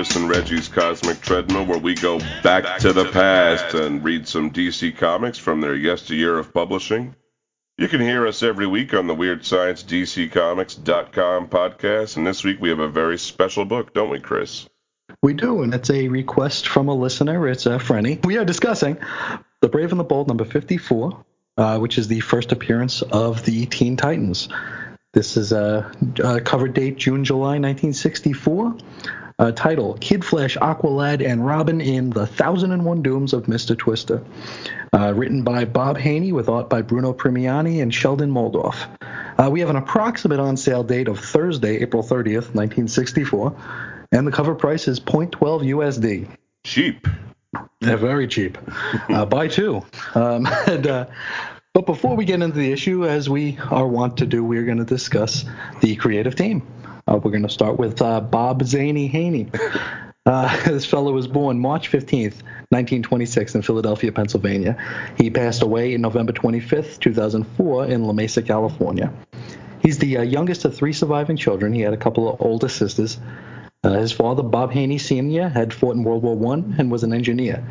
Chris and Reggie's Cosmic Treadmill, where we go back, back to the to past the and read some DC comics from their yesteryear of publishing. You can hear us every week on the Weird Science DCComics.com podcast, and this week we have a very special book, don't we, Chris? We do, and it's a request from a listener. It's uh, Frenny. We are discussing The Brave and the Bold, number 54, uh, which is the first appearance of the Teen Titans. This is a, a cover date June, July 1964. Uh, title Kid Flash, Aqualad, and Robin in The Thousand and One Dooms of Mr. Twister. Uh, written by Bob Haney with art by Bruno Premiani and Sheldon Moldoff. Uh, we have an approximate on sale date of Thursday, April 30th, 1964, and the cover price is 0.12 USD. Cheap. Yeah, very cheap. Uh, buy two. Um, and, uh, but before we get into the issue, as we are wont to do, we're going to discuss the creative team. Uh, we're going to start with uh, Bob Zany Haney. Uh, this fellow was born March 15th, 1926, in Philadelphia, Pennsylvania. He passed away in November 25th, 2004, in La Mesa, California. He's the uh, youngest of three surviving children. He had a couple of older sisters. Uh, his father, Bob Haney Sr., had fought in World War I and was an engineer.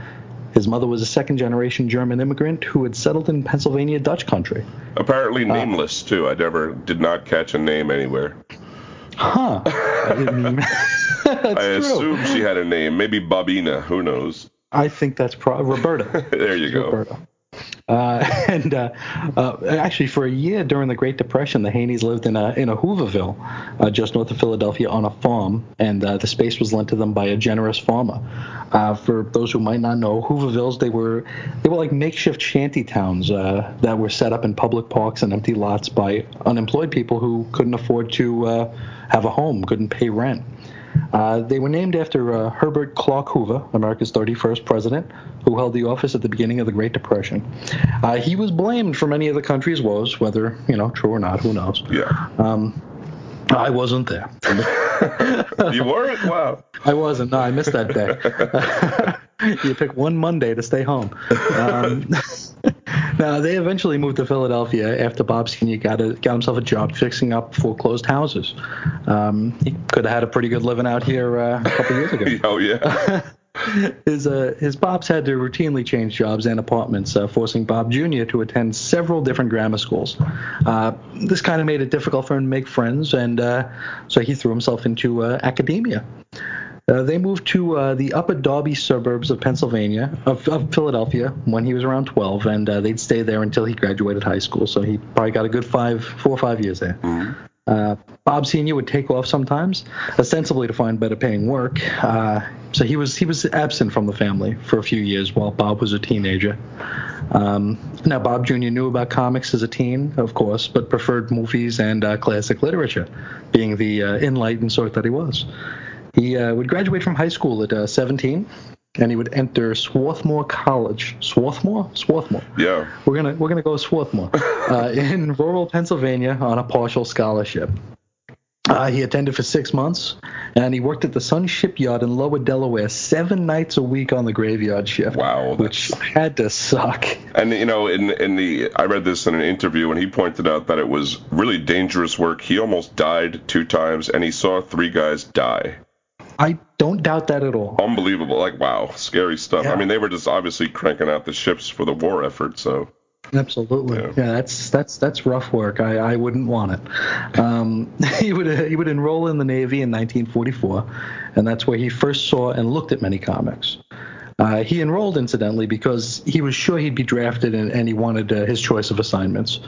His mother was a second generation German immigrant who had settled in Pennsylvania Dutch country. Apparently uh, nameless, uh, too. I never did not catch a name anywhere. Huh. I. I assume she had a name. Maybe Bobina. Who knows? I think that's pro- Roberta. there you go. Roberta. Uh, and uh, uh, actually, for a year during the Great Depression, the Haneys lived in a in a Hooverville, uh, just north of Philadelphia, on a farm, and uh, the space was lent to them by a generous farmer. Uh, for those who might not know, Hoovervilles they were they were like makeshift shanty towns that were set up in public parks and empty lots by unemployed people who couldn't afford to have a home, couldn't pay rent. Uh, they were named after uh, Herbert Clark Hoover, America's 31st president, who held the office at the beginning of the Great Depression. Uh, he was blamed for many of the country's woes, whether you know true or not, who knows. Yeah. Um, I wasn't there. you weren't? Wow. I wasn't. No, I missed that day. you pick one Monday to stay home. Um, now, they eventually moved to Philadelphia after Bob Sr. got, a, got himself a job fixing up foreclosed houses. Um, he could have had a pretty good living out here uh, a couple years ago. oh, yeah. his uh, his Bobs had to routinely change jobs and apartments, uh, forcing Bob Jr. to attend several different grammar schools. Uh, this kind of made it difficult for him to make friends, and uh, so he threw himself into uh, academia. Uh, they moved to uh, the Upper Darby suburbs of Pennsylvania, of, of Philadelphia, when he was around 12, and uh, they'd stay there until he graduated high school. So he probably got a good five, four or five years there. Mm-hmm. Uh, Bob Senior would take off sometimes, ostensibly to find better paying work. Uh, so he was he was absent from the family for a few years while Bob was a teenager. Um, now Bob Jr. knew about comics as a teen, of course, but preferred movies and uh, classic literature, being the enlightened sort that he was. He uh, would graduate from high school at uh, 17, and he would enter Swarthmore College. Swarthmore? Swarthmore. Yeah. We're gonna we're gonna go Swarthmore uh, in rural Pennsylvania on a partial scholarship. Uh, he attended for six months, and he worked at the Sun Shipyard in Lower Delaware seven nights a week on the graveyard shift. Wow, which had to suck. And you know, in in the I read this in an interview, and he pointed out that it was really dangerous work. He almost died two times, and he saw three guys die. I don't doubt that at all. Unbelievable. Like, wow, scary stuff. Yeah. I mean, they were just obviously cranking out the ships for the war effort, so. Absolutely, yeah. yeah. that's that's that's rough work. I, I wouldn't want it. Um, he would he would enroll in the Navy in 1944, and that's where he first saw and looked at many comics. Uh, he enrolled, incidentally, because he was sure he'd be drafted and, and he wanted uh, his choice of assignments.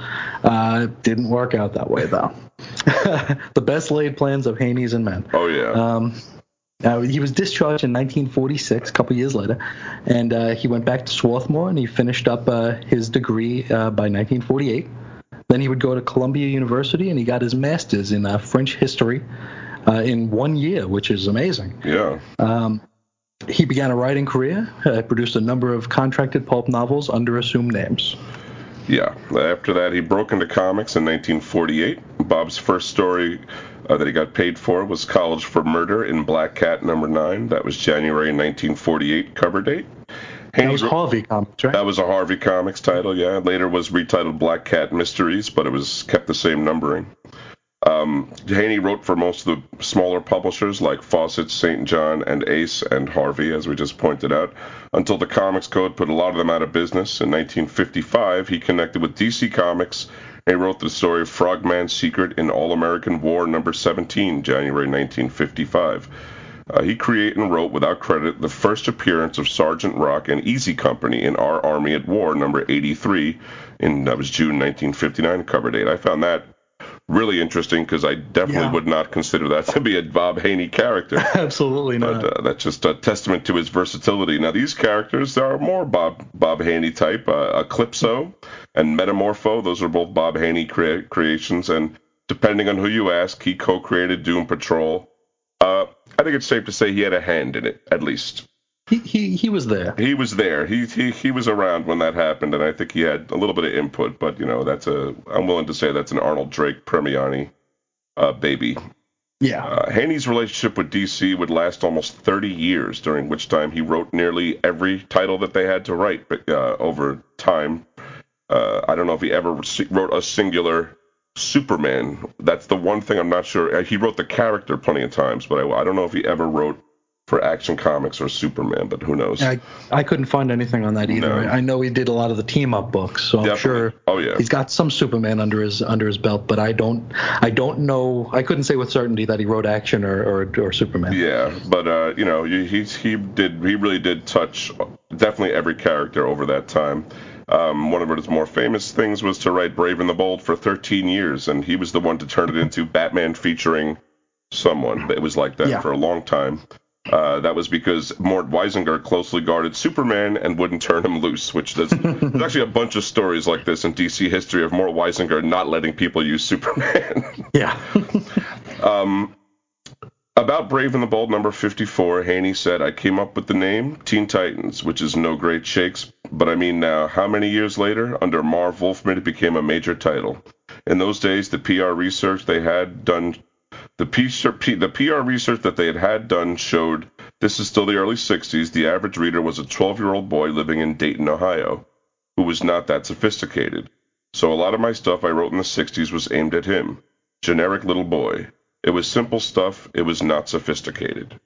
Uh, didn't work out that way, though. the best laid plans of Haney's and men. Oh, yeah. Um, uh, he was discharged in 1946, a couple years later, and uh, he went back to Swarthmore and he finished up uh, his degree uh, by 1948. Then he would go to Columbia University and he got his master's in uh, French history uh, in one year, which is amazing. Yeah. Um, he began a writing career, produced a number of contracted pulp novels under assumed names. Yeah. After that, he broke into comics in 1948. Bob's first story uh, that he got paid for was College for Murder in Black Cat number 9. That was January 1948 cover date. Haney that was Harvey Comics, right? That was a Harvey Comics title, yeah. Later was retitled Black Cat Mysteries, but it was kept the same numbering. Um, Haney wrote for most of the smaller publishers like Fawcett, St. John, and Ace and Harvey, as we just pointed out, until the Comics Code put a lot of them out of business. In 1955, he connected with DC Comics and wrote the story of Frogman's Secret in All American War number 17, January 1955. Uh, he created and wrote without credit the first appearance of Sergeant Rock and Easy Company in Our Army at War number 83 in that was June 1959 cover date. I found that really interesting because I definitely yeah. would not consider that to be a Bob Haney character. Absolutely not. But uh, that's just a testament to his versatility. Now these characters are more Bob Bob Haney type. Uh, Eclipso and Metamorpho, those are both Bob Haney crea- creations, and depending on who you ask, he co-created Doom Patrol. Uh, I think it's safe to say he had a hand in it, at least. He, he, he was there. He was there. He, he he was around when that happened, and I think he had a little bit of input. But you know, that's a I'm willing to say that's an Arnold Drake Premiani uh, baby. Yeah. Uh, Haney's relationship with DC would last almost 30 years, during which time he wrote nearly every title that they had to write uh, over time. Uh, I don't know if he ever wrote a singular Superman. That's the one thing I'm not sure. Uh, he wrote the character plenty of times, but I, I don't know if he ever wrote for Action Comics or Superman, but who knows? I, I couldn't find anything on that either. No. I, I, know he did a lot of the team up books, so Definitely. I'm sure oh, yeah. he's got some Superman under his under his belt, but I don't I don't know I couldn't say with certainty that he wrote Action or or, or Superman. Yeah, but uh, you know, he he did he really did touch definitely every character over that time. Um, one of his more famous things was to write Brave and the Bold for 13 years, and he was the one to turn it into Batman featuring someone. It was like that yeah. for a long time. Uh, that was because Mort Weisinger closely guarded Superman and wouldn't turn him loose, which there's, there's actually a bunch of stories like this in DC history of Mort Weisinger not letting people use Superman. yeah. um, about Brave and the Bold number 54, Haney said, I came up with the name Teen Titans, which is no great shakes, but I mean now, how many years later, under Marv Wolfman, it became a major title. In those days, the PR research they had done the PR, the PR research that they had had done showed this is still the early 60s. The average reader was a 12 year old boy living in Dayton, Ohio, who was not that sophisticated. So a lot of my stuff I wrote in the 60s was aimed at him. Generic little boy. It was simple stuff, it was not sophisticated.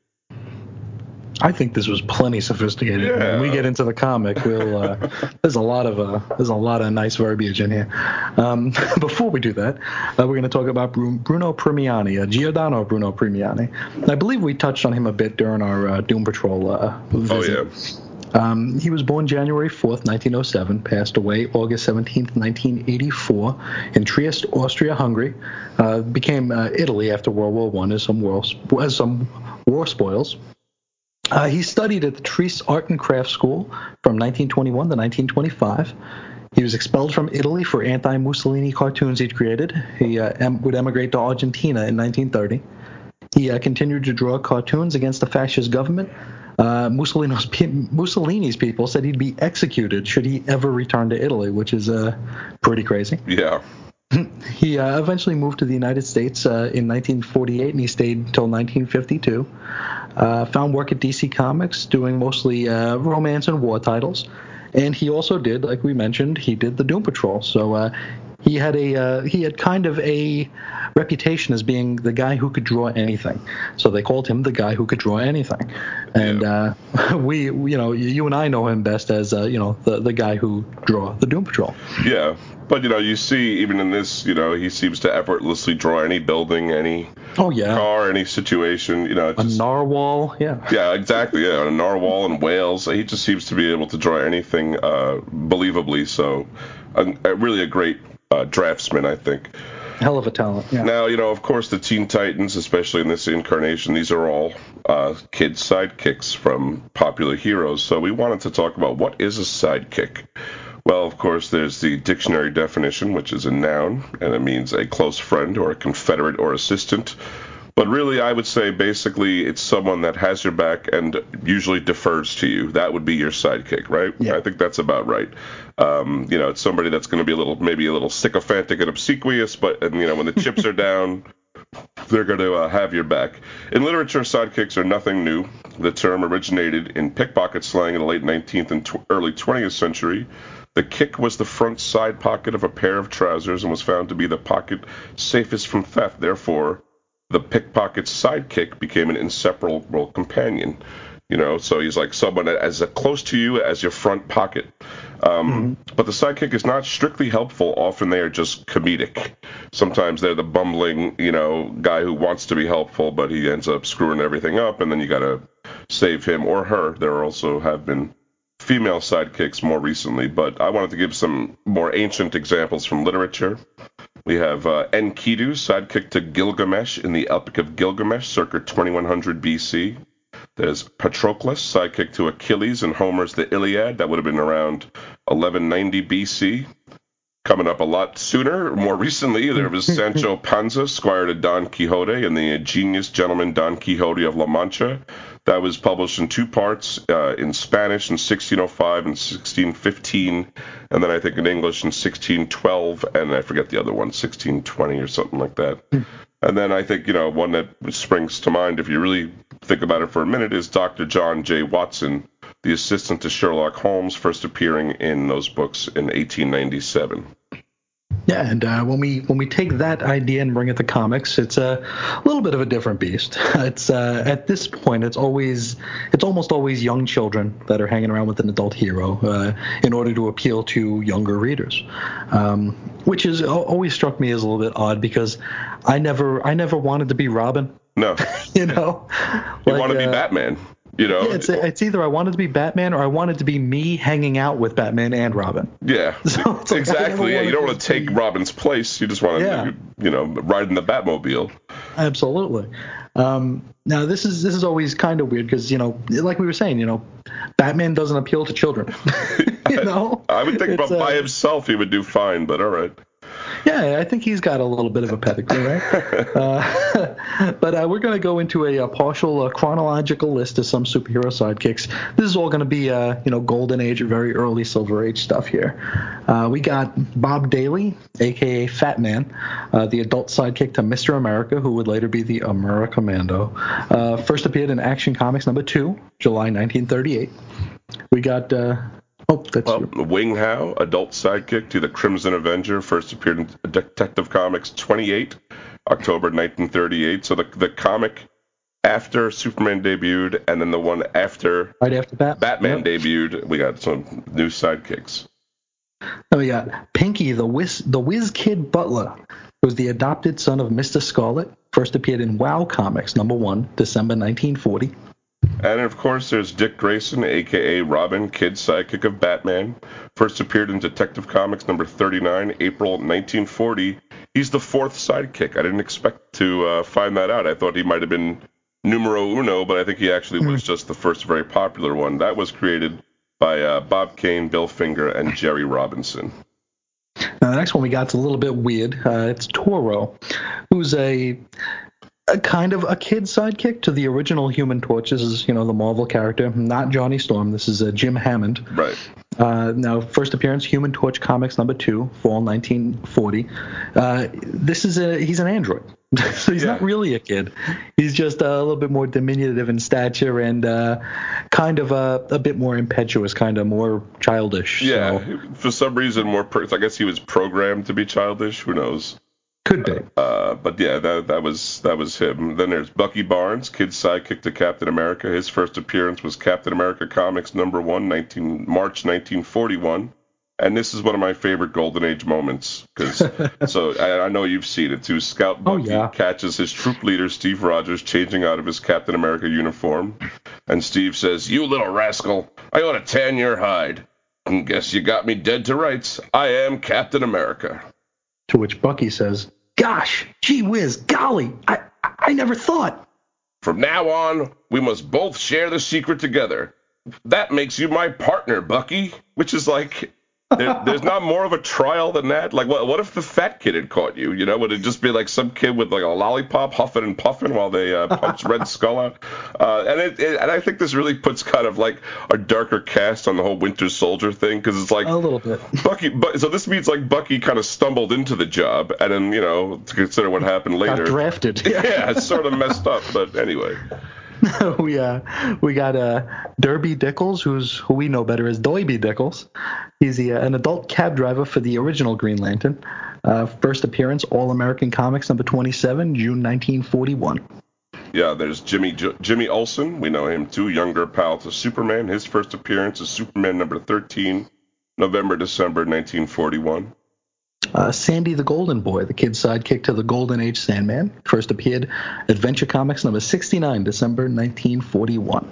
I think this was plenty sophisticated. Yeah. When we get into the comic, we'll uh, there's a lot of uh, there's a lot of nice verbiage in here. Um, before we do that, uh, we're going to talk about Bruno Premiani, uh, Giordano Bruno Premiani. I believe we touched on him a bit during our uh, Doom Patrol uh, visit. Oh yeah. Um, he was born January 4th, 1907, passed away August 17th, 1984, in Trieste, Austria, Hungary. Uh, became uh, Italy after World War One as some war, as some war spoils. Uh, he studied at the Trieste Art and Craft School from 1921 to 1925. He was expelled from Italy for anti-Mussolini cartoons he'd created. He uh, em- would emigrate to Argentina in 1930. He uh, continued to draw cartoons against the fascist government. Uh, Mussolini's, Mussolini's, people said he'd be executed should he ever return to Italy, which is uh, pretty crazy. Yeah. He uh, eventually moved to the United States uh, in 1948, and he stayed until 1952. Uh, found work at DC Comics, doing mostly uh, romance and war titles. And he also did, like we mentioned, he did the Doom Patrol. So uh, he had a uh, he had kind of a reputation as being the guy who could draw anything. So they called him the guy who could draw anything. And yeah. uh, we, you know, you and I know him best as uh, you know the the guy who draw the Doom Patrol. Yeah, but you know, you see even in this, you know, he seems to effortlessly draw any building, any oh yeah car, any situation. You know, just, a narwhal. Yeah. Yeah, exactly. Yeah, a narwhal and whales. He just seems to be able to draw anything uh, believably. So, a, really a great uh, draftsman, I think. Hell of a talent. Yeah. Now, you know, of course, the Teen Titans, especially in this incarnation, these are all uh, kid sidekicks from popular heroes. So we wanted to talk about what is a sidekick. Well, of course, there's the dictionary definition, which is a noun, and it means a close friend or a confederate or assistant but really, I would say basically it's someone that has your back and usually defers to you. That would be your sidekick, right? Yeah. I think that's about right. Um, you know, it's somebody that's going to be a little, maybe a little sycophantic and obsequious, but and, you know, when the chips are down, they're going to uh, have your back. In literature, sidekicks are nothing new. The term originated in pickpocket slang in the late 19th and tw- early 20th century. The kick was the front side pocket of a pair of trousers and was found to be the pocket safest from theft. Therefore, the pickpocket's sidekick became an inseparable companion. You know, so he's like someone as close to you as your front pocket. Um, mm-hmm. But the sidekick is not strictly helpful. Often they are just comedic. Sometimes they're the bumbling, you know, guy who wants to be helpful, but he ends up screwing everything up, and then you got to save him or her. There also have been female sidekicks more recently, but I wanted to give some more ancient examples from literature. We have uh, Enkidu, sidekick to Gilgamesh in the Epic of Gilgamesh, circa 2100 BC. There's Patroclus, sidekick to Achilles in Homer's The Iliad. That would have been around 1190 BC. Coming up a lot sooner, more recently, there was Sancho Panza, squire to Don Quixote, and the ingenious gentleman Don Quixote of La Mancha. That was published in two parts, uh, in Spanish in 1605 and 1615, and then I think in English in 1612, and I forget the other one, 1620 or something like that. Hmm. And then I think, you know, one that springs to mind, if you really think about it for a minute, is Dr. John J. Watson, the assistant to Sherlock Holmes, first appearing in those books in 1897. Yeah, and uh, when we when we take that idea and bring it to comics, it's a little bit of a different beast. It's uh, at this point, it's always it's almost always young children that are hanging around with an adult hero uh, in order to appeal to younger readers, um, which has always struck me as a little bit odd because I never I never wanted to be Robin. No, you know, you like, want to be uh, Batman. You know, yeah, it's, it's either I wanted to be Batman or I wanted to be me hanging out with Batman and Robin. Yeah, so like, exactly. Yeah, you don't want to take be... Robin's place. You just want to, yeah. you know, ride in the Batmobile. Absolutely. Um, now this is this is always kind of weird because you know, like we were saying, you know, Batman doesn't appeal to children. you know, I, I would think about uh, by himself he would do fine, but all right. Yeah, I think he's got a little bit of a pedigree, right? uh, but uh, we're going to go into a, a partial uh, chronological list of some superhero sidekicks. This is all going to be, uh, you know, golden age or very early silver age stuff here. Uh, we got Bob Daly, aka Fat Man, uh, the adult sidekick to Mr. America, who would later be the Americommando. first appeared in Action Comics number two, July 1938. We got Oh, that's well, Wing How, adult sidekick to the Crimson Avenger, first appeared in Detective Comics 28, October 1938. So the the comic after Superman debuted, and then the one after right after Bat- Batman yep. debuted, we got some new sidekicks. Then we got Pinky, the whiz the whiz kid butler, was the adopted son of Mr. Scarlet. First appeared in Wow Comics number one, December 1940. And of course, there's Dick Grayson, aka Robin, kid sidekick of Batman. First appeared in Detective Comics number 39, April 1940. He's the fourth sidekick. I didn't expect to uh, find that out. I thought he might have been numero uno, but I think he actually mm. was just the first very popular one. That was created by uh, Bob Kane, Bill Finger, and Jerry Robinson. Now, the next one we got is a little bit weird. Uh, it's Toro, who's a a kind of a kid sidekick to the original Human Torch. This is, you know, the Marvel character, not Johnny Storm. This is uh, Jim Hammond. Right. Uh, now, first appearance, Human Torch Comics number two, fall 1940. Uh, this is a he's an android, so he's yeah. not really a kid. He's just a little bit more diminutive in stature and uh, kind of a, a bit more impetuous, kind of more childish. Yeah, so. for some reason, more. I guess he was programmed to be childish. Who knows? Could be. Uh, but yeah, that that was that was him. Then there's Bucky Barnes, kid sidekick to Captain America. His first appearance was Captain America Comics number one, 19 March 1941. And this is one of my favorite Golden Age moments because so I, I, know you've seen it too. Scout oh, Bucky oh, yeah. catches his troop leader Steve Rogers changing out of his Captain America uniform, and Steve says, "You little rascal, I ought to tan your hide." And guess you got me dead to rights. I am Captain America. To which Bucky says, Gosh, gee whiz, golly, I, I never thought. From now on, we must both share the secret together. That makes you my partner, Bucky. Which is like, there, there's not more of a trial than that. Like, what, what if the fat kid had caught you? You know, would it just be like some kid with like a lollipop huffing and puffing while they uh, punch Red Skull out? Uh, and it, it, and I think this really puts kind of like a darker cast on the whole Winter Soldier thing because it's like a little bit. Bucky. But, so this means like Bucky kind of stumbled into the job, and then you know to consider what happened later, Got drafted. yeah, it's sort of messed up. But anyway. we uh we got uh Derby Dickles, who's who we know better as Doiby Dickles. He's the, uh, an adult cab driver for the original Green Lantern. Uh, first appearance, All American Comics number 27, June 1941. Yeah, there's Jimmy J- Jimmy Olsen. We know him too. Younger pal to Superman. His first appearance is Superman number 13, November December 1941. Uh, Sandy the Golden Boy, the kid's sidekick to the Golden Age Sandman, first appeared Adventure Comics number 69, December 1941.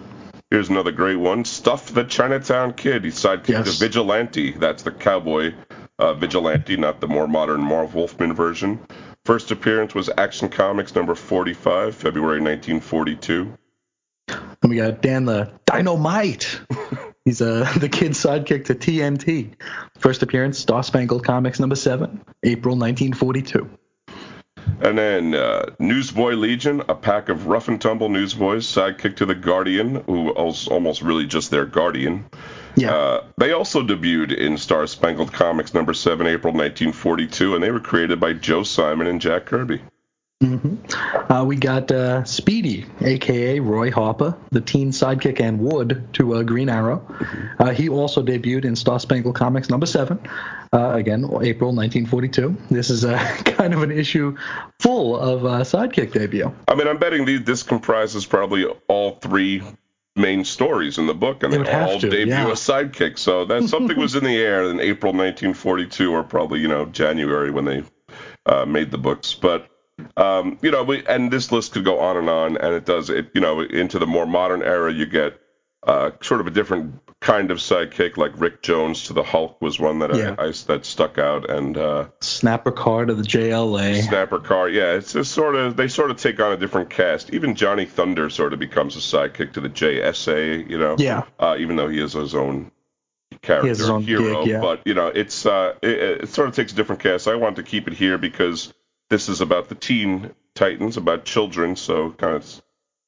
Here's another great one. Stuff the Chinatown Kid. He's sidekick Yes. to Vigilante. That's the cowboy uh, Vigilante, not the more modern Marv Wolfman version. First appearance was Action Comics number 45, February 1942. And we got Dan the Dynamite. He's uh, the kid's sidekick to TNT. First appearance, Star Spangled Comics number 7, April 1942. And then uh, Newsboy Legion, a pack of rough and tumble newsboys, sidekick to the Guardian, who was almost really just their guardian. Yeah. Uh, they also debuted in Star Spangled Comics number 7, April 1942, and they were created by Joe Simon and Jack Kirby. Uh, we got uh, Speedy, aka Roy Harper, the teen sidekick and Wood to uh, Green Arrow. Uh, he also debuted in Star Spangled Comics number seven, uh, again April 1942. This is uh, kind of an issue full of uh, sidekick debut. I mean, I'm betting these, this comprises probably all three main stories in the book, and they all to, debut yeah. a sidekick. So that something was in the air in April 1942, or probably you know January when they uh, made the books. But um, you know, we, and this list could go on and on, and it does. It you know into the more modern era, you get uh, sort of a different kind of sidekick, like Rick Jones to the Hulk was one that Yeah. I, I that stuck out, and uh, Snapper Carr of the JLA. Snapper Carr, yeah, it's just sort of they sort of take on a different cast. Even Johnny Thunder sort of becomes a sidekick to the JSA, you know. Yeah. Uh, even though he has his own character, his own hero, gig, yeah. but you know, it's uh, it, it sort of takes a different cast. I wanted to keep it here because this is about the Teen Titans, about children, so kind of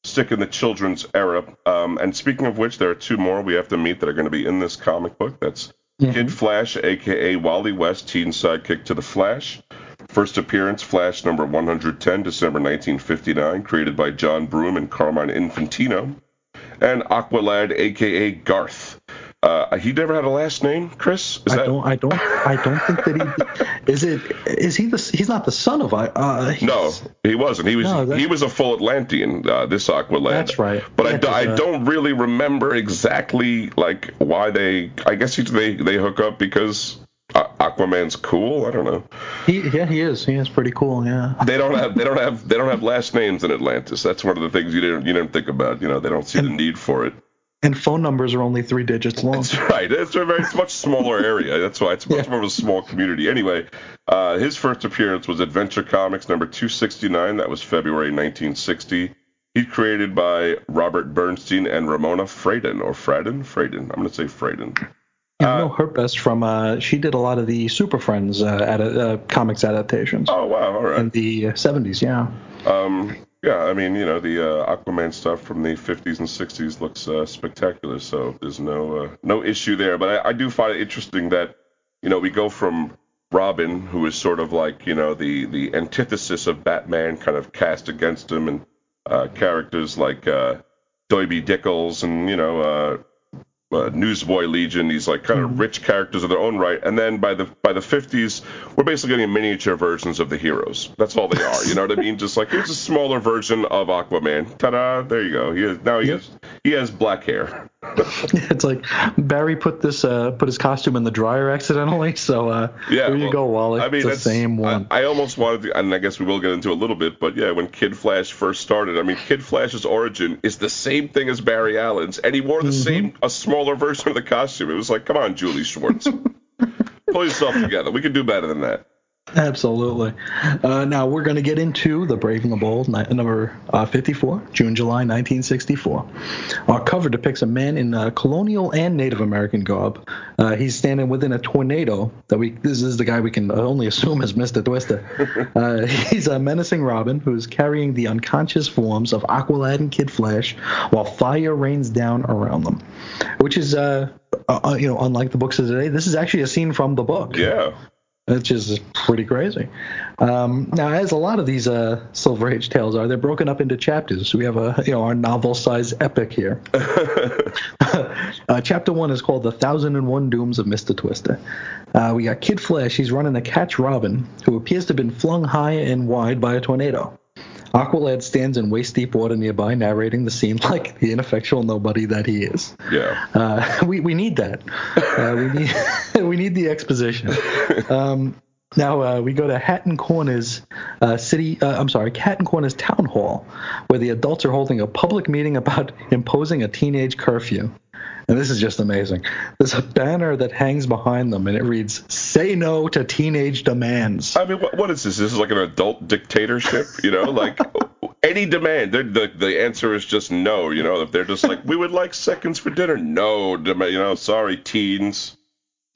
stick in the children's era. Um, and speaking of which, there are two more we have to meet that are going to be in this comic book. That's Kid Flash, aka Wally West, teen sidekick to the Flash. First appearance, Flash number 110, December 1959, created by John Broome and Carmine Infantino. And Aqualad, aka Garth. Uh, he never had a last name, Chris? Is I that don't. I don't. I don't think that he is it. Is he the? He's not the son of. Uh, No, he wasn't. He was No, that- he was a full Atlantean. Uh, this Aqualad. That's right. But Yeah, I, I 'cause, uh, don't really remember exactly like why they. I guess he, they they hook up because Aquaman's cool. I don't know. He, yeah, he is. He is pretty cool. Yeah. They don't have they don't have they don't have last names in Atlantis. That's one of the things you didn't you didn't think about. You know they don't see the need for it. And phone numbers are only three digits long. That's right. It's a very it's much smaller area. That's why it's much Yeah. more of a small community. Anyway, uh, his first appearance was Adventure Comics number 269. That was February 1960. He's created by Robert Bernstein and Ramona Fraden or Fraden. Fraden. I'm going to say Fraden. Yeah, I know her best from. Uh, she did a lot of the Super Friends uh, ad- uh, comics adaptations Oh wow. All right. in the uh, 70s. Yeah. Um, yeah, I mean, you know, the uh, Aquaman stuff from the 50s and 60s looks uh, spectacular, so there's no uh, no issue there. But I, I do find it interesting that, you know, we go from Robin, who is sort of like, you know, the the antithesis of Batman, kind of cast against him, and uh, characters like uh, Doiby Dickles and you know. Uh, uh, Newsboy Legion, these like kind of rich characters of their own right, and then by the by the 50s, we're basically getting miniature versions of the heroes. That's all they are. You know what I mean? Just like here's a smaller version of Aquaman. Ta-da! There you go. He is now he Yep. has he has black hair. it's like Barry put this uh, put his costume in the dryer accidentally. So uh, Yeah, there you well, go, Wally. I mean, it's the same one. I, I almost wanted to, and I guess we will get into it a little bit, but yeah, when Kid Flash first started, I mean, Kid Flash's origin is the same thing as Barry Allen's, and he wore Mm-hmm. the same, a smaller version of the costume. It was like, come on, Julie Schwartz, pull yourself together. We can do better than that. Absolutely. Uh, now we're going to get into The Brave and the Bold, number uh, 54, June, July 1964. Our cover depicts a man in uh, colonial and Native American garb. Uh, he's standing within a tornado that we. This is the guy we can only assume is Mr. Twister. Uh, he's a menacing Robin who's carrying the unconscious forms of Aqualad and Kid Flash while fire rains down around them, which is. Uh, uh, you know, unlike the books of today, this is actually a scene from the book. Yeah. Which is pretty crazy. Um, now, as a lot of these uh, Silver Age tales are, they're broken up into chapters. We have a you know our novel-size epic here. uh, chapter one is called "The Thousand and One Dooms of Mister Twister." Uh, we got Kid Flash. He's running to catch Robin, who appears to have been flung high and wide by a tornado. Aqualad stands in waist deep water nearby, narrating the scene like the ineffectual nobody that he is. Yeah. Uh, we we need that. Uh, we need we need the exposition. Um, now uh, we go to Hatton Corners uh, City. Uh, I'm sorry, Hatton Corners Town Hall, where the adults are holding a public meeting about imposing a teenage curfew. And this is just amazing. There's a banner that hangs behind them, and it reads, "Say no to teenage demands." I mean, what, what is this? This is like an adult dictatorship, you know? Like any demand, the the answer is just no. You know, if they're just like, we would like seconds for dinner, no, dem- you know, sorry, teens,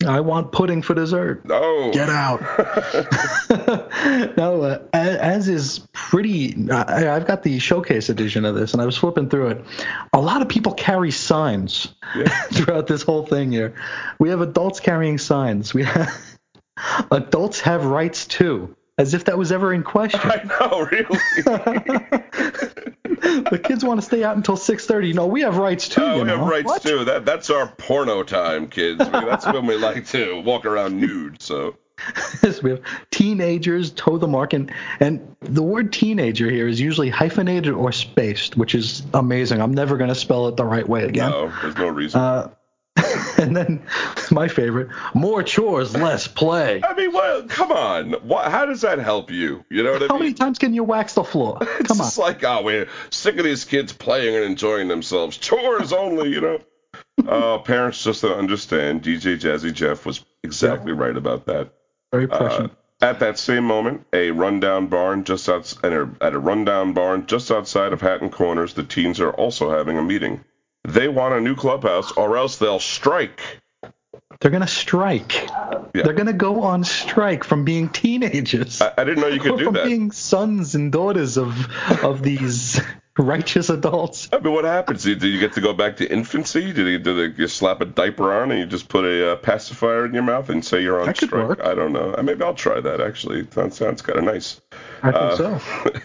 I want pudding for dessert. no. Get out. no, uh, as is pretty. I, I've got the showcase edition of this, and I was flipping through it. A lot of people carry signs throughout this whole thing here. We have adults carrying signs. We have adults have rights too, as if that was ever in question. I know, really. the kids want to stay out until 6:30. No, we have rights too. Oh, we have rights What? too. That that's our porno time, kids. I mean, that's when we like to walk around nude. So Yes, we have teenagers toe the mark, and, and the word teenager here is usually hyphenated or spaced, which is amazing. I'm never going to spell it the right way again. no, there's no reason. Uh, and then my favorite: more chores, less play. I mean, well, come on. What, how does that help you? You know what I mean? How many times can you wax the floor? It's Come on. just like, oh, we're sick of these kids playing and enjoying themselves. Chores only, you know. Uh, parents just don't understand. DJ Jazzy Jeff was exactly right about that. Very Uh, prescient. at that same moment, a rundown barn just outside, at a rundown barn just outside of Hatton Corners, the teens are also having a meeting. They want a new clubhouse, or else they'll strike. They're going to strike. Yeah. They're going to go on strike from being teenagers. I, I didn't know you could do from that. From being sons and daughters of of these righteous adults. I mean, what happens? Do you get to go back to infancy? Do, they, do they, you slap a diaper on and you just put a uh, pacifier in your mouth and say you're on That could work. I don't know. Uh, Maybe I'll try that. Actually, that sounds kind of nice. I think Uh, so.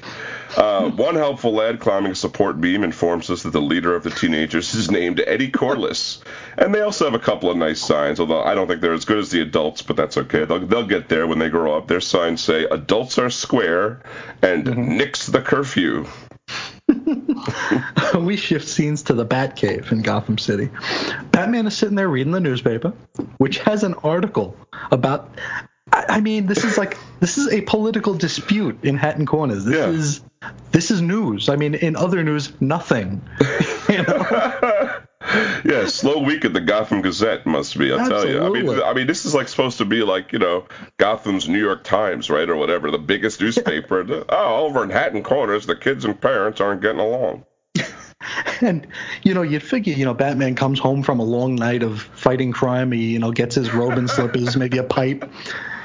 Uh, one helpful lad climbing a support beam informs us that the leader of the teenagers is named Eddie Corliss. And they also have a couple of nice signs, although I don't think they're as good as the adults, but that's okay. They'll, they'll get there when they grow up. Their signs say, Adults are square and Mm-hmm. nix the curfew. we shift scenes to the Batcave in Gotham City. Batman is sitting there reading the newspaper, which has an article about. I, I mean, this is like this is a political dispute in Hatton Corners. This Yeah. is this is news. I mean, in other news, nothing. you know? Yeah, slow week at the Gotham Gazette must be. I'll tell you. I mean, I mean, this is like supposed to be like you know Gotham's New York Times, right, or whatever, the biggest newspaper. oh, over in Hatton Corners, the kids and parents aren't getting along. And you know, you'd figure, you know, Batman comes home from a long night of fighting crime. He, you know, gets his robe and slippers, maybe a pipe,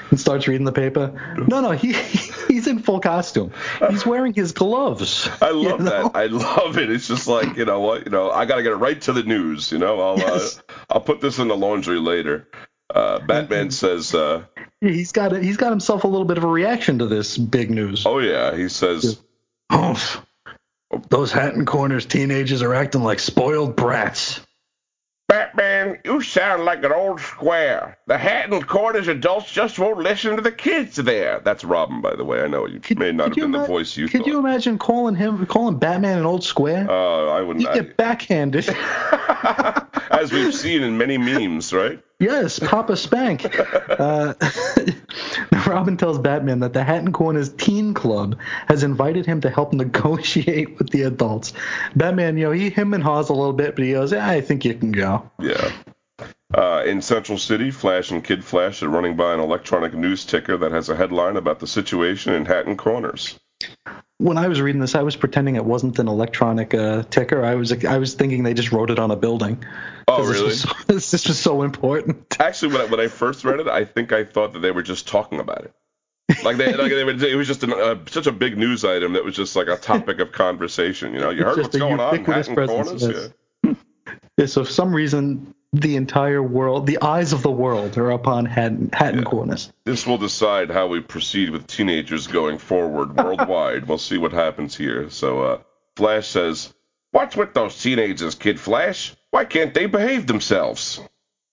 and starts reading the paper. No, no, he he's in full costume. He's wearing his gloves. I you love know? that. I love it. It's just like you know what, you know, I got to get it right to the news. You know, I'll Yes. uh, I'll put this in the laundry later. Uh, Batman says, uh, He's got a, he's got himself a little bit of a reaction to this big news. "Oh yeah," he says, Humph. Those Hatton Corners teenagers are acting like spoiled brats. Batman, you sound like an old square. The Hatton Corners adults just won't listen to the kids there. That's Robin, by the way. I know you may not have been the voice you Could thought. you imagine calling him calling Batman an old square? Uh, I wouldn't. you get backhanded. As we've seen in many memes, right? Yes, Papa Spank. Uh, Robin tells Batman that the Hatton Corners Teen Club has invited him to help negotiate with the adults. Batman, you know, he him and haws a little bit, but he goes, "Yeah, I think you can go." Yeah. Uh, in Central City, Flash and Kid Flash are running by an electronic news ticker that has a headline about the situation in Hatton Corners. When I was reading this, I was pretending it wasn't an electronic uh, ticker. I was I was thinking they just wrote it on a building. Oh, really? This was, so, this was so important. Actually, when I, when I first read it, I think I thought that they were just talking about it. Like they, like they were, it was just an, uh, such a big news item that was just like a topic of conversation. You know, you heard just what's going on in Hatton Corners. yes. Yeah, so for some reason, the entire world, the eyes of the world, are upon Hatton, Hatton Corners. This will decide how we proceed with teenagers going forward worldwide. we'll see what happens here. So, uh, Flash says, What's with those teenagers, Kid Flash? Why can't they behave themselves?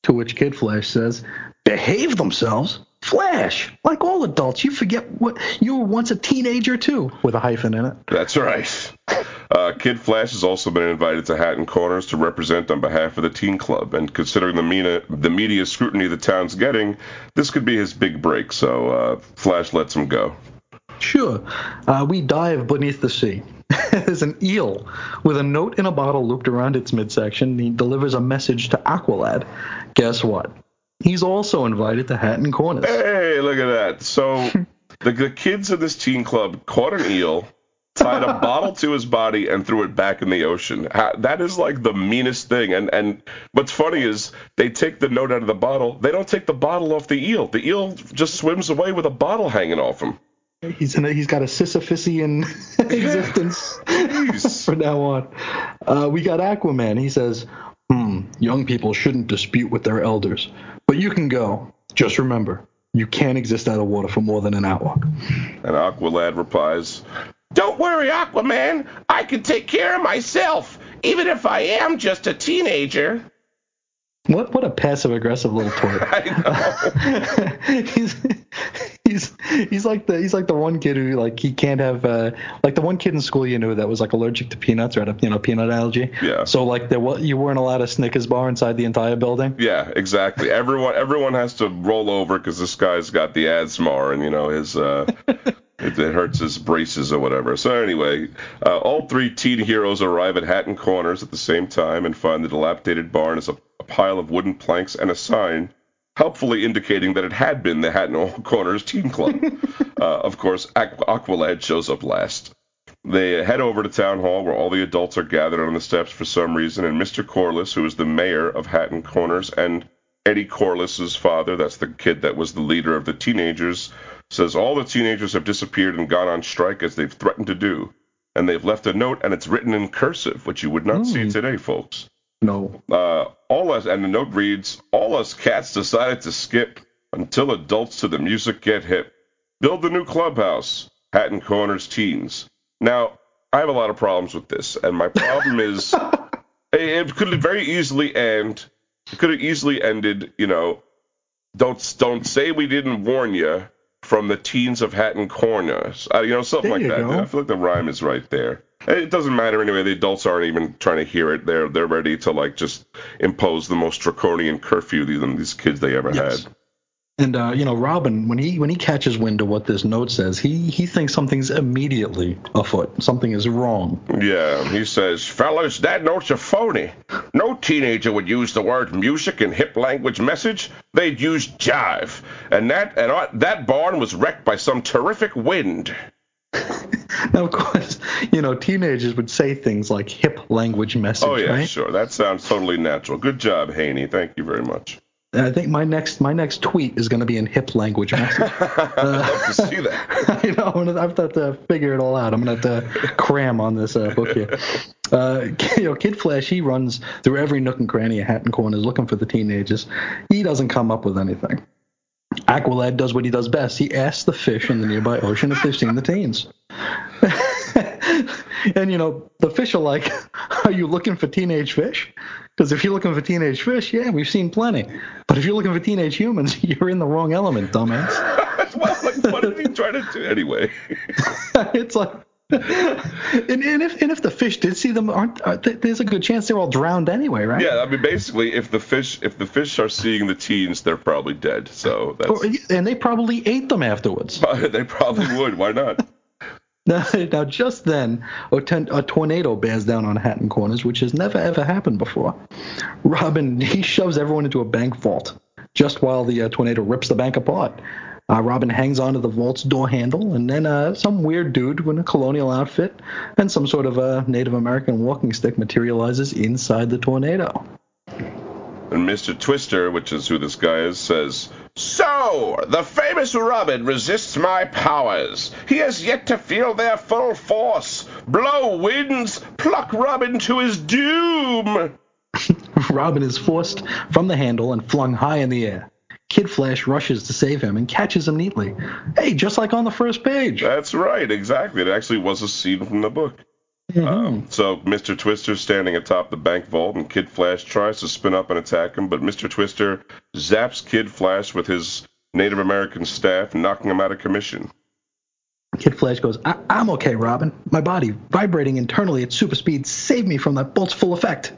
To which Kid Flash says, "Behave themselves." Flash, like all adults, you forget what you were once a teenager too, with a hyphen in it. That's right. Uh, Kid Flash has also been invited to Hatton Corners to represent on behalf of the teen club, and considering the media, the media scrutiny the town's getting, this could be his big break. So uh, Flash lets him go. Sure. Uh, we dive beneath the sea. There's an eel with a note in a bottle looped around its midsection. He delivers a message to Aqualad. Guess what? He's also invited to Hatton Corners. Hey, look at that. So the, the kids in this teen club caught an eel, tied a bottle to his body, and threw it back in the ocean. Ha- That is like the meanest thing. And and what's funny is they take the note out of the bottle. They don't take the bottle off the eel. The eel just swims away with a bottle hanging off him. He's in a, he's got a Sisyphusian existence from now on. Uh, we got Aquaman. He says, "Hmm, young people shouldn't dispute with their elders, but you can go. Just remember, you can't exist out of water for more than an hour." And Aqualad replies, Don't worry, Aquaman. I can take care of myself, even if I am just a teenager. What what a passive aggressive little twit. I know. he's he's he's like the he's like the one kid who like he can't have uh like the one kid in school you knew that was like allergic to peanuts or had a you know peanut allergy. Yeah. So like there was you weren't allowed a Snickers bar inside the entire building. Yeah, exactly. Everyone everyone has to roll over because this guy's got the asthma and you know his uh, it, it hurts his braces or whatever. So anyway, uh, all three teen heroes arrive at Hatton Corners at the same time and find the dilapidated barn is a, a pile of wooden planks and a sign. Helpfully indicating that it had been the Hatton Corners Teen Club. uh, of course, Aqu- Aqualad shows up last. They head over to town hall where all the adults are gathered on the steps for some reason, and Mr. Corliss, who is the mayor of Hatton Corners, and Eddie Corliss's father, that's the kid that was the leader of the teenagers, says all the teenagers have disappeared and gone on strike as they've threatened to do. And they've left a note, and it's written in cursive, which you would not see today, folks. No. Uh, all us, and the note reads, all us cats decided to skip until adults to the music get hip. Build the new clubhouse, Hatton Corners teens. Now, I have a lot of problems with this, and my problem is it could have very easily end. It could have easily ended, you know, don't don't say we didn't warn you from the teens of Hatton Corners. Uh, you know, something There like that. go. I feel like the rhyme is right there. It doesn't matter anyway. The adults aren't even trying to hear it. They're they're ready to like just impose the most draconian curfew these these kids they ever Yes. had. And uh, you know, Robin, when he when he catches wind of what this note says, he he thinks something's immediately afoot. Something is wrong. Yeah, he says, fellas, that note's a phony. No teenager would use the word music in hip language message. They'd use jive, and that and uh, that barn was wrecked by some terrific wind. Now, of course, you know, teenagers would say things like hip language message, Oh yeah, right? sure. That sounds totally natural. Good job, Haney. Thank you very much. I think my next my next tweet is going to be in hip language message. I'd love to see that. I know. I'm gonna, I've got to figure it all out. I'm gonna have to cram on this uh, book here. Uh, you know, Kid Flash, he runs through every nook and cranny of Hatton Corners looking for the teenagers. He doesn't come up with anything. Aqualad does what he does best. He asks the fish in the nearby ocean if they've seen the teens. and you know, the fish are like, "Are you looking for teenage fish?" Because if you're looking for teenage fish, yeah, we've seen plenty. But if you're looking for teenage humans, you're in the wrong element, dumbass. well, like, what did he try to do anyway? it's like, and, and if and if the fish did see them, aren't uh, th- there's a good chance they're all drowned anyway, right? yeah, I mean, basically, if the fish if the fish are seeing the teens, they're probably dead. So that's Or- and they probably ate them afterwards. they probably would. Why not? Now, just then, a, ten, a tornado bears down on Hatton Corners, which has never ever happened before. Robin he shoves everyone into a bank vault just while the uh, tornado rips the bank apart. Uh, Robin hangs onto the vault's door handle, and then uh, some weird dude in a colonial outfit and some sort of a Native American walking stick materializes inside the tornado. And Mr. Twister, which is who this guy is, says, So, the famous Robin resists my powers. He has yet to feel their full force. Blow winds, pluck Robin to his doom. Robin is forced from the handle and flung high in the air. Kid Flash rushes to save him and catches him neatly. Hey, just like on the first page. That's right, exactly. It actually was a scene from the book. Mm-hmm. Um, so Mr. Twister's standing atop the bank vault, and Kid Flash tries to spin up and attack him, but Mr. Twister zaps Kid Flash with his Native American staff, knocking him out of commission. Kid Flash goes, I- I'm okay, Robin. My body, vibrating internally at super speed, saved me from that bolt's full effect.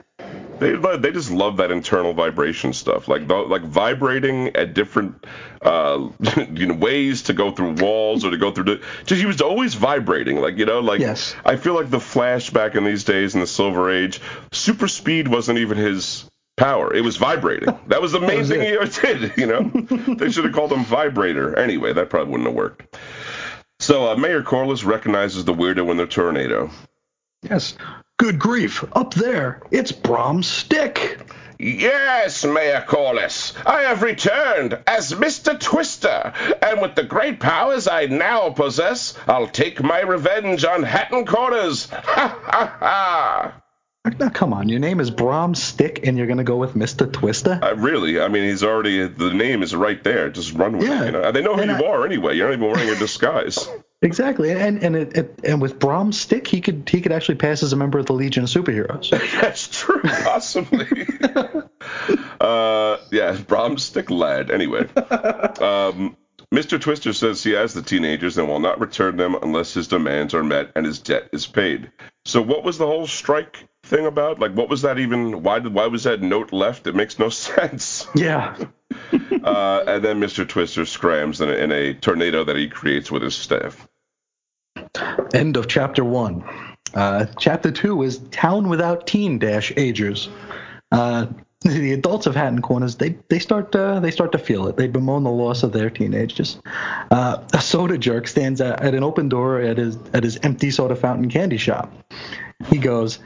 They they just love that internal vibration stuff, like like vibrating at different uh, you know ways to go through walls or to go through. The, just he was always vibrating, like you know, like yes. I feel like the Flash back in these days in the Silver Age, super speed wasn't even his power. It was vibrating. That was the main was thing it. he ever did. You know, they should have called him Vibrator. Anyway, that probably wouldn't have worked. So uh, Mayor Corliss recognizes the weirdo in the tornado. Yes. Good grief. Up there, it's Brom's stick. Yes, Mayor Corliss, I have returned as Mr. Twister, and with the great powers I now possess, I'll take my revenge on Hatton Corners. Ha ha ha! Now, come on. Your name is Brom Stick, and you're going to go with Mr. Twister? Uh, really, I mean, he's already, the name is right there. Just run with Yeah. it. You know? They know who And you I- are anyway. You're not even wearing a disguise. Exactly. And and it, it, and with Brom's stick, he could he could actually pass as a member of the Legion of Superheroes. That's true, possibly. uh, yeah, Brom Stick Lad. Anyway, um, Mr. Twister says he has the teenagers and will not return them unless his demands are met and his debt is paid. So, what was the whole strike thing about? Like, what was that even? Why did why was that note left? It makes no sense. Yeah. Uh, and then Mr. Twister scrams in a, in a tornado that he creates with his staff. End of chapter one. Uh, chapter two is Town Without Teen Dash Agers. Uh, the adults of Hatton Corners they they start uh, they start to feel it. They bemoan the loss of their teenagers. Uh, a soda jerk stands at, at an open door at his at his empty soda fountain candy shop. He goes,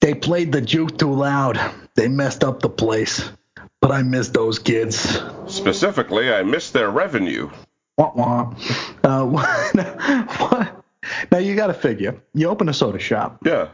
"They played the juke too loud. They messed up the place. But I miss those kids." Specifically, I miss their revenue. Wah, wah. Uh, what? Now you got to figure. You open a soda shop. Yeah.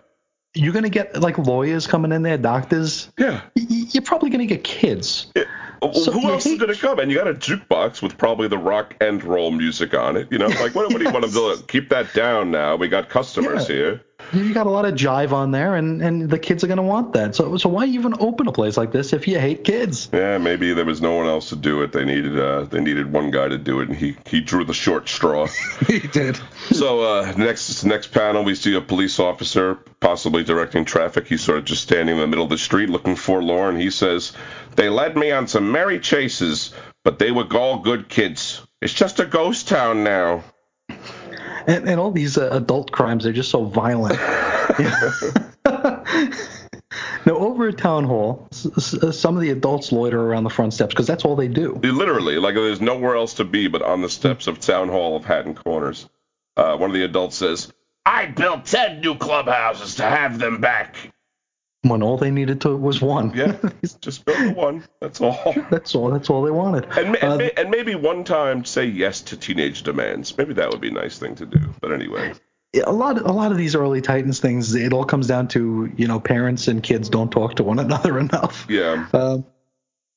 You're gonna get like lawyers coming in there, doctors. Yeah. Y- You're probably gonna get kids. Yeah. Well, So who else is going to come? And you got a jukebox with probably the rock and roll music on it. You know, like what, what do you want them to do? Keep that down now. We got customers Yeah. here. You got a lot of jive on there, and, and the kids are gonna want that. So so why even open a place like this if you hate kids? Yeah, maybe there was no one else to do it. They needed uh, they needed one guy to do it, and he he drew the short straw. he did. so uh, next next panel, we see a police officer possibly directing traffic. He's sort of just standing in the middle of the street, looking forlorn. He says, "They led me on some merry chases, but they were all good kids. It's just a ghost town now." And, and all these uh, adult crimes are just so violent. now, over at town hall, s- s- some of the adults loiter around the front steps because that's all they do. Literally, like there's nowhere else to be but on the steps of Town Hall of Hatton Corners. Uh, one of the adults says, I built ten new clubhouses to have them back. When all they needed to was one. Yeah, just build one. That's all. that's all. That's all they wanted. And, and, Uh, and maybe one time say yes to teenage demands. Maybe that would be a nice thing to do. But anyway, a lot a lot of these early Titans things, it all comes down to you know parents and kids don't talk to one another enough. yeah. Um,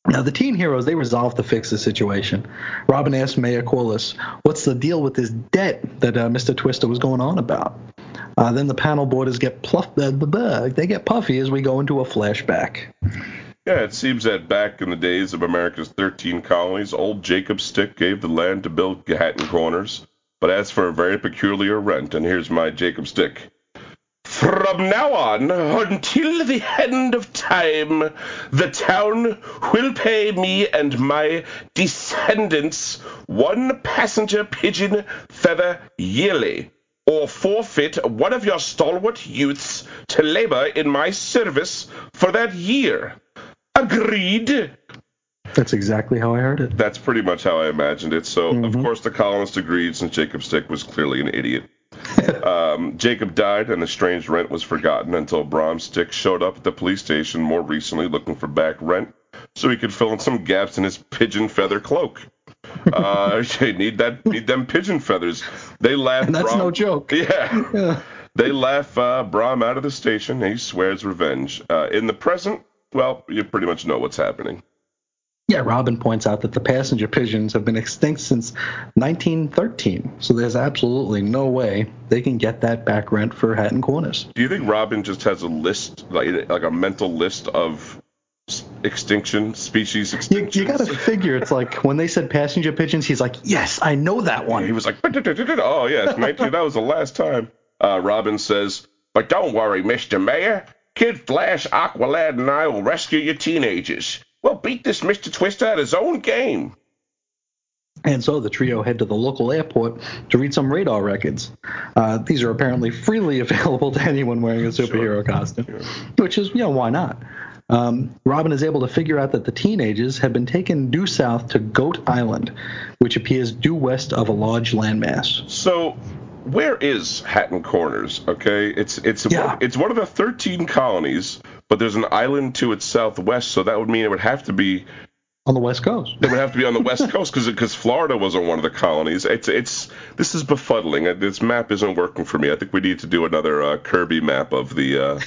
now the teen heroes they resolve to fix the situation. Robin asks Mayor Corliss, "What's the deal with this debt that uh, Mr. Twister was going on about?" Uh, then the panel borders get pluff, blah, they get puffy as we go into a flashback. Yeah, it seems that back in the days of America's 13 colonies, old Jacob Stick gave the land to build Hatton Corners, but asked for a very peculiar rent, and here's my Jacob Stick. From now on, until the end of time, the town will pay me and my descendants one passenger pigeon feather yearly. Or forfeit one of your stalwart youths to labor in my service for that year. Agreed. That's exactly how I heard it. That's pretty much how I imagined it. So, mm-hmm. of course, the colonists agreed since Jacob Stick was clearly an idiot. um, Jacob died, and the strange rent was forgotten until Brom Stick showed up at the police station more recently looking for back rent so he could fill in some gaps in his pigeon feather cloak. Uh, need that, need them pigeon feathers. They laugh. And that's Brom, no joke. Yeah. yeah. They laugh uh, Brom out of the station. He swears revenge. Uh, in the present, well, you pretty much know what's happening. Yeah, Robin points out that the passenger pigeons have been extinct since 1913, so there's absolutely no way they can get that back rent for Hatton Corners. Do you think Robin just has a list, like, like a mental list of extinction, species extinction? You, you got to figure it's like when they said passenger pigeons, he's like, yes, I know that one. He was like, oh yes, 19, that was the last time. Uh, Robin says, but don't worry, Mr. Mayor. Kid Flash, Aqualad, and I will rescue your teenagers. We'll beat this Mr. Twister at his own game. And so the trio head to the local airport to read some radar records. Uh, these are apparently freely available to anyone wearing a superhero sure. costume, yeah. which is, you know, why not? Um, Robin is able to figure out that the teenagers have been taken due south to Goat Island, which appears due west of a large landmass. So, where is Hatton Corners? Okay, it's it's yeah. one, it's one of the 13 colonies but there's an island to its southwest, so that would mean it would have to be on the west coast. It would have to be on the west coast because because Florida wasn't one of the colonies. It's it's this is befuddling. This map isn't working for me. I think we need to do another uh, Kirby map of the uh,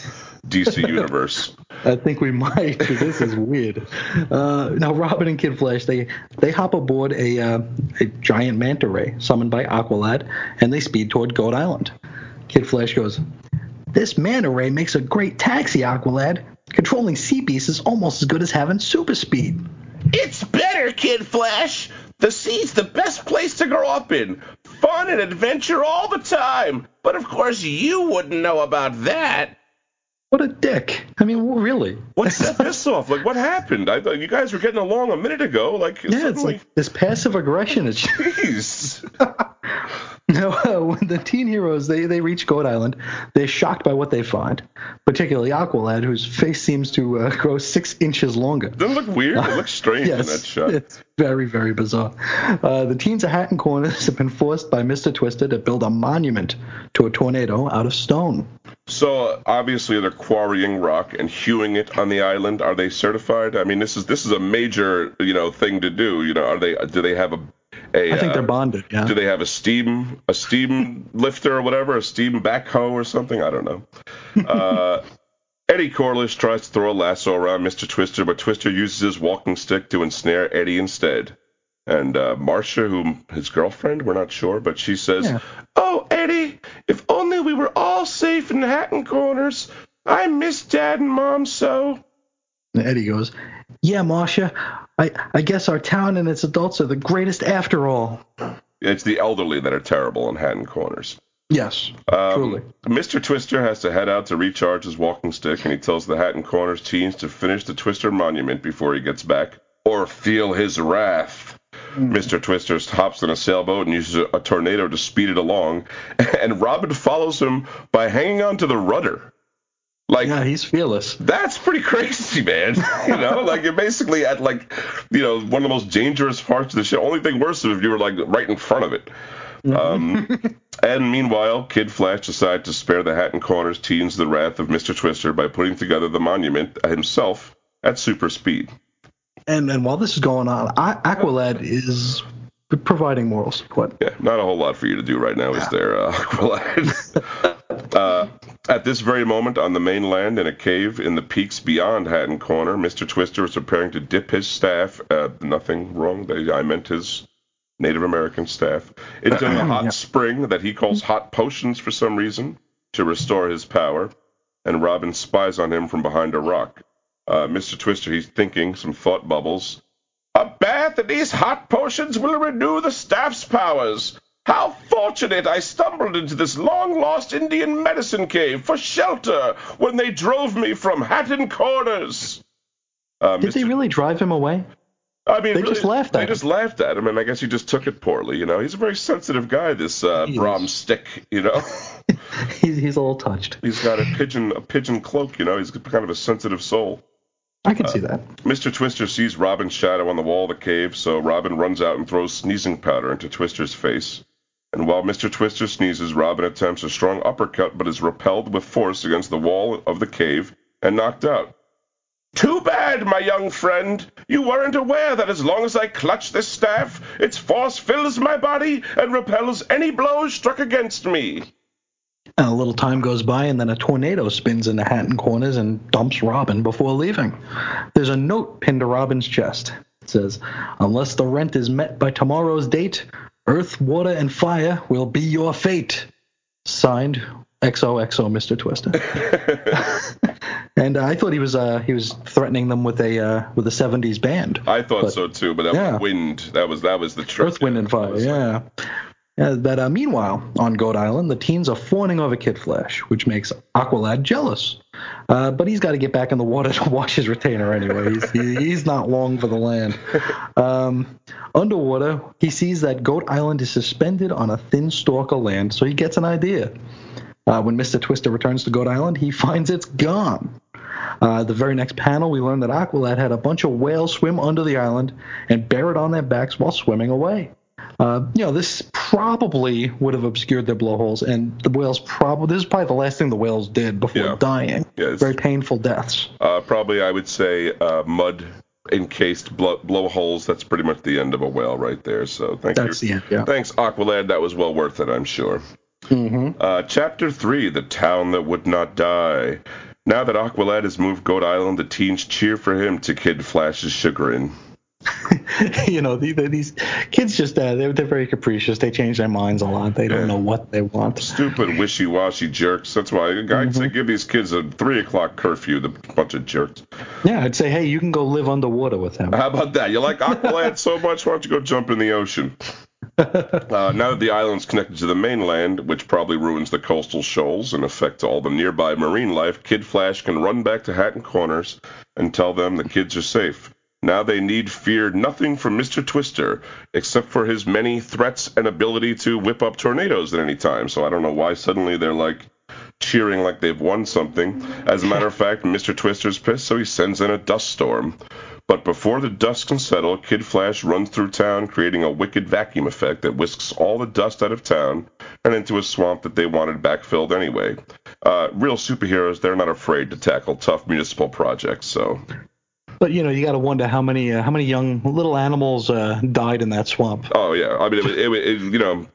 DC universe. I think we might. This is weird. Uh, now Robin and Kid Flash they they hop aboard a uh, a giant manta ray summoned by Aqualad and they speed toward Goat Island. Kid Flash goes, this manta ray makes a great taxi, Aqualad. Controlling sea beasts is almost as good as having super speed. It's better, Kid Flash. The sea's the best place to grow up in. Fun and adventure all the time. But of course, you wouldn't know about that. What a dick. I mean, really. What set this off? Like, what happened? I thought you guys were getting along a minute ago. Like, yeah, suddenly... it's like this passive aggression. Is... Jeez. Now, uh, when the teen heroes they, they reach Goat Island, they're shocked by what they find, particularly Aqualad, whose face seems to uh, grow six inches longer. Doesn't look weird? It looks strange yes, in that shot. It's very, very bizarre. Uh, the teens of Hatton Corners have been forced by Mr. Twister to build a monument to a tornado out of stone. So obviously they're quarrying rock and hewing it on the island. Are they certified? I mean, this is this is a major you know thing to do. You know, are they? Do they have a a, I think they're uh, bonded. Yeah. Do they have a steam a steam lifter or whatever, a steam backhoe or something? I don't know. Uh, Eddie Corliss tries to throw a lasso around Mr. Twister, but Twister uses his walking stick to ensnare Eddie instead. And uh, Marcia, whom his girlfriend, we're not sure, but she says, yeah. "Oh, Eddie, if only we were all safe in Hatton Corners. I miss Dad and Mom so." And Eddie goes, "Yeah, Marcia, I, I guess our town and its adults are the greatest after all. It's the elderly that are terrible in Hatton Corners. Yes, um, truly. Mr. Twister has to head out to recharge his walking stick, and he tells the Hatton Corners teens to finish the Twister monument before he gets back, or feel his wrath. Mm. Mr. Twister hops in a sailboat and uses a tornado to speed it along, and Robin follows him by hanging onto the rudder. Like yeah, he's fearless. That's pretty crazy, man. you know, like you're basically at like, you know, one of the most dangerous parts of the show. Only thing worse is if you were like right in front of it. Um, and meanwhile, Kid Flash decides to spare the Hatton Corners teens the wrath of Mr. Twister by putting together the monument himself at super speed. And and while this is going on, Aqualad is providing moral support. Yeah, not a whole lot for you to do right now, yeah. is there, uh, Aqualad? uh, at this very moment, on the mainland, in a cave in the peaks beyond Hatton Corner, Mr. Twister is preparing to dip his staff. Uh, nothing wrong. I meant his Native American staff into a hot yeah. spring that he calls hot potions for some reason to restore his power. And Robin spies on him from behind a rock. Uh, Mr. Twister, he's thinking some thought bubbles. A bath in these hot potions will renew the staff's powers. How fortunate I stumbled into this long lost Indian medicine cave for shelter when they drove me from Hatton Corners. Uh, Did Mr. they really drive him away? I mean, They really, just laughed They at just laughed at him, and I guess he just took it poorly. You know, he's a very sensitive guy. This uh, Brom Stick. You know, he's he's a little touched. he's got a pigeon a pigeon cloak. You know, he's kind of a sensitive soul. I can see that. Mr. Twister sees Robin's shadow on the wall of the cave, so Robin runs out and throws sneezing powder into Twister's face. And while Mr. Twister sneezes, Robin attempts a strong uppercut but is repelled with force against the wall of the cave and knocked out. Too bad, my young friend. You weren't aware that as long as I clutch this staff, its force fills my body and repels any blows struck against me. And a little time goes by, and then a tornado spins into Hatton Corners and dumps Robin before leaving. There's a note pinned to Robin's chest. It says, Unless the rent is met by tomorrow's date, earth, water, and fire will be your fate. Signed, XOXO, Mr. Twister. and uh, I thought he was uh, he was threatening them with a uh, with a 70s band. I thought But- so too, but that yeah. was wind. That was that was the trick. Earth, Wind, and Fire, yeah. Yeah, but uh, meanwhile, on Goat Island, the teens are fawning over Kid Flash, which makes Aqualad jealous. Uh, but he's got to get back in the water to wash his retainer anyway. He's, he, he's not long for the land. Um, underwater, he sees that Goat Island is suspended on a thin stalk of land, so he gets an idea. Uh, when Mr. Twister returns to Goat Island, he finds it's gone. Uh, the very next panel, we learn that Aqualad had a bunch of whales swim under the island and bear it on their backs while swimming away. Uh, you know, this probably would have obscured their blowholes, and the whales probably this is probably the last thing the whales did before Yeah. dying. Yeah, Very painful deaths. Uh, probably, I would say uh, mud encased blow, blowholes. That's pretty much the end of a whale right there. So thank That's you. the end. Yeah. Thanks, Aqualad. That was well worth it, I'm sure. Mm-hmm. Uh, chapter 3 The Town That Would Not Die. Now that Aqualad has moved Goat Island, the teens cheer for him to Kid Flash's chagrin. you know, the, the, these kids just uh, they're, they're very capricious. They change their minds a lot. They don't Yeah. know what they want. Stupid, wishy washy jerks. That's why I'd Mm-hmm. say give these kids a 3 o'clock curfew, the bunch of jerks. Yeah, I'd say, hey, you can go live underwater with him. How about that? You like Aqualad so much? Why don't you go jump in the ocean? Uh, now that the island's connected to the mainland, which probably ruins the coastal shoals and affects all the nearby marine life, Kid Flash can run back to Hatton Corners and tell them the kids are safe. Now they need fear nothing from Mr. Twister, except for his many threats and ability to whip up tornadoes at any time. So I don't know why suddenly they're like cheering like they've won something. As a matter of fact, Mr. Twister's pissed, so he sends in a dust storm. But before the dust can settle, Kid Flash runs through town, creating a wicked vacuum effect that whisks all the dust out of town and into a swamp that they wanted backfilled anyway. Uh, real superheroes, they're not afraid to tackle tough municipal projects, so. But you know, you got to wonder how many uh, how many young little animals uh, died in that swamp. Oh, yeah. I mean, it, it, it, you know.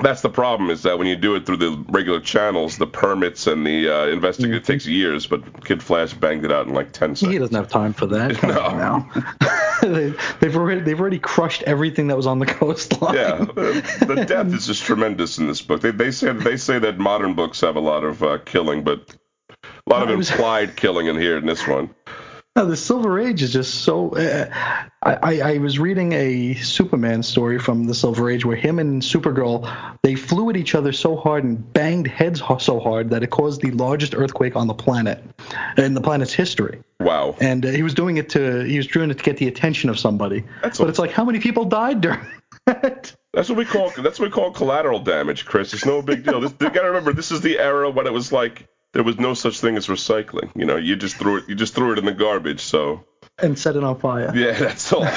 That's the problem is that when you do it through the regular channels, the permits and the uh, investigation it takes years, but Kid Flash banged it out in like 10 seconds. He doesn't have time for that. Come No. now. they, they've already they've already crushed everything that was on the coastline. Yeah, the, the depth is just tremendous in this book. They they say they say that modern books have a lot of uh, killing, but a lot of implied killing in here in this one. No, the Silver Age is just so. Uh, I, I I was reading a Superman story from the Silver Age where him and Supergirl they flew at each other so hard and banged heads so hard that it caused the largest earthquake on the planet in the planet's history. Wow. And uh, he was doing it to he was doing it to get the attention of somebody. That's but a- it's like how many people died during that? That's what we call that's what we call collateral damage, Chris. It's no big deal. This, you gotta remember, this is the era when it was like there was no such thing as recycling. You know, you just threw it you just threw it in the garbage. So and set it on fire. yeah, that's all.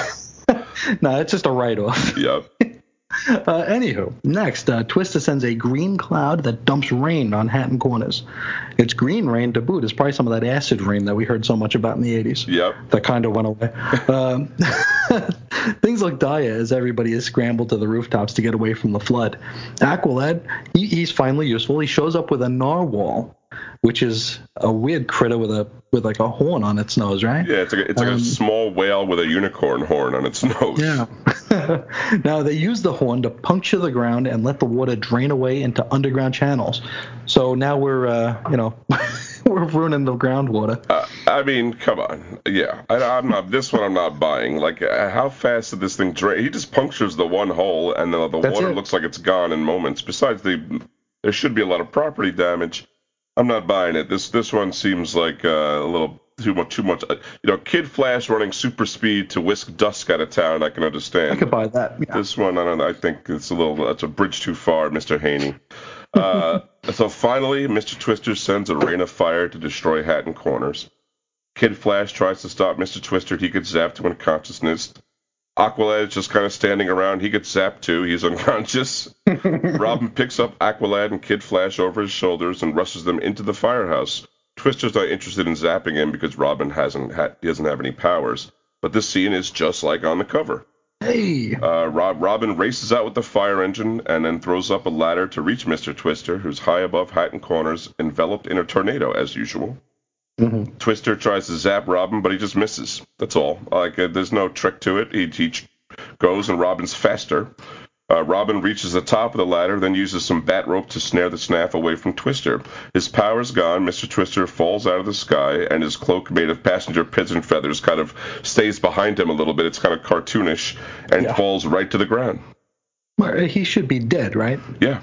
No, it's just a write-off. yep. Uh, anywho, next, uh, Twister sends a green cloud that dumps rain on Hatton Corners. It's green rain to boot. It's probably some of that acid rain that we heard so much about in the 80s. Yep. That kind of went away. Um, things look dire as everybody is scrambled to the rooftops to get away from the flood. Aqualad, he, he's finally useful. He shows up with a narwhal, which is a weird critter with a with like a horn on its nose, right? Yeah, it's like a, it's like a Um, small whale with a unicorn horn on its nose. Yeah. now they use the horn to puncture the ground and let the water drain away into underground channels. So now we're, uh, you know, we're ruining the groundwater. Uh, I mean, come on. Yeah, I, I'm not. This one I'm not buying. Like, uh, how fast did this thing drain? He just punctures the one hole, and the, the That's water it. looks like it's gone in moments. Besides, the there should be a lot of property damage. I'm not buying it. This this one seems like uh, a little too much. Too much. Uh, you know, Kid Flash running super speed to whisk dusk out of town. I can understand. I could buy that. Yeah. This one, I don't. I think it's a little. That's a bridge too far, Mr. Haney. Uh, so finally, Mr. Twister sends a rain of fire to destroy Hatton Corners. Kid Flash tries to stop Mr. Twister. He gets zapped to unconsciousness. Aqualad is just kind of standing around. He gets zapped too. He's unconscious. Robin picks up Aqualad and Kid Flash over his shoulders and rushes them into the firehouse. Twister's not interested in zapping him because Robin hasn't ha- he doesn't have any powers. But this scene is just like on the cover. Hey. Uh, Rob, Robin races out with the fire engine and then throws up a ladder to reach Mr. Twister, who's high above Hatton Corners, enveloped in a tornado as usual. Mm-hmm. Twister tries to zap Robin, but he just misses. That's all. Like uh, there's no trick to it. He, he goes and Robin's faster. Uh, Robin reaches the top of the ladder, then uses some bat rope to snare the snaff away from Twister. His power's gone. Mr. Twister falls out of the sky, and his cloak, made of passenger pigeon feathers, kind of stays behind him a little bit. It's kind of cartoonish, and yeah. falls right to the ground. He should be dead, right? Yeah.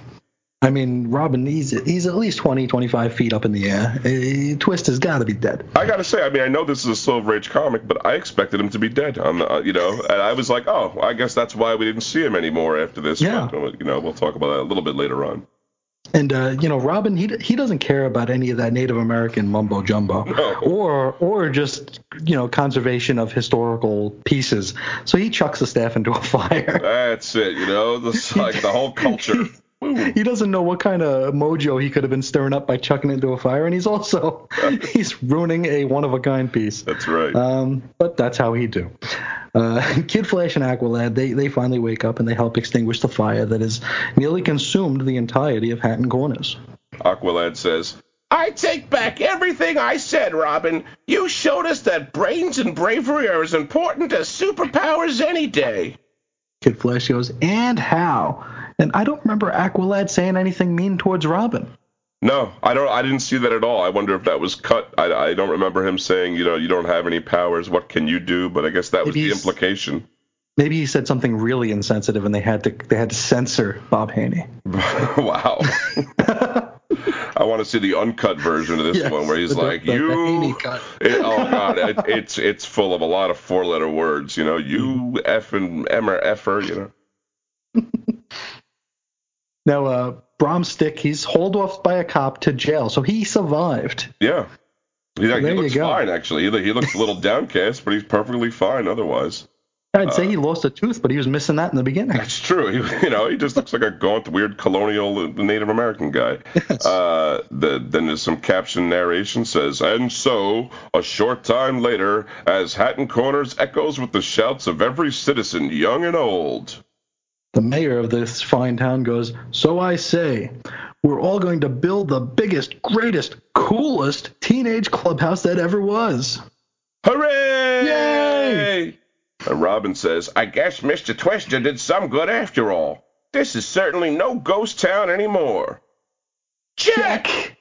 I mean, Robin, he's he's at least 20, 25 feet up in the air. Uh, Twist has got to be dead. I got to say, I mean, I know this is a Silver Age comic, but I expected him to be dead. On the, uh, you know, and I was like, oh, I guess that's why we didn't see him anymore after this. Yeah. But, you know, we'll talk about that a little bit later on. And uh, you know, Robin, he he doesn't care about any of that Native American mumbo jumbo, no. or or just you know conservation of historical pieces. So he chucks the staff into a fire. That's it. You know, this like the whole culture. He doesn't know what kind of mojo he could have been stirring up by chucking it into a fire, and he's also he's ruining a one of a kind piece. That's right. Um, but that's how he do. Uh, Kid Flash and Aqualad they they finally wake up and they help extinguish the fire that has nearly consumed the entirety of Hatton Corners. Aqualad says. I take back everything I said, Robin. You showed us that brains and bravery are as important as superpowers any day. Kid Flash goes, and how? And I don't remember Aqualad saying anything mean towards Robin. No, I don't. I didn't see that at all. I wonder if that was cut. I, I don't remember him saying, you know, you don't have any powers. What can you do? But I guess that was the implication. Maybe he said something really insensitive, and they had to they had to censor Bob Haney. wow. I want to see the uncut version of this yes, one where he's the, like, the, "You." The it, oh God, it, it's it's full of a lot of four letter words. You know, you mm-hmm. f and m or effer. You know. Now, uh, Bromstick, he's hauled off by a cop to jail, so he survived. Yeah. He, he looks fine, actually. He, he looks a little downcast, but he's perfectly fine otherwise. I'd say uh, he lost a tooth, but he was missing that in the beginning. That's true. He, you know, he just looks like a gaunt, weird colonial Native American guy. Yes. Uh, the, then there's some caption narration says, and so a short time later, as Hatton Corners echoes with the shouts of every citizen, young and old the mayor of this fine town goes, So I say, we're all going to build the biggest, greatest, coolest teenage clubhouse that ever was. Hooray! Yay! And Robin says, I guess Mr. Twister did some good after all. This is certainly no ghost town anymore. Check!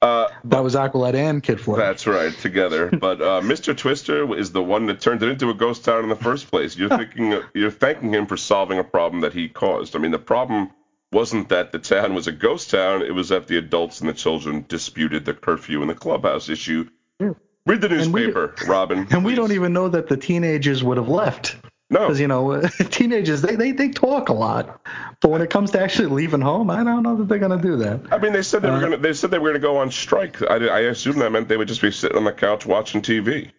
Uh, that was Aqualad and Kid Flash. That's right, together. but uh, Mr. Twister is the one that turned it into a ghost town in the first place. You're thinking, you're thanking him for solving a problem that he caused. I mean, the problem wasn't that the town was a ghost town; it was that the adults and the children disputed the curfew and the clubhouse issue. Read the newspaper, Robin. And please. we don't even know that the teenagers would have left. No, because you know teenagers they, they they talk a lot, but when it comes to actually leaving home, I don't know that they're gonna do that. I mean, they said they uh, were gonna they said they were gonna go on strike. I, I assume that meant they would just be sitting on the couch watching TV.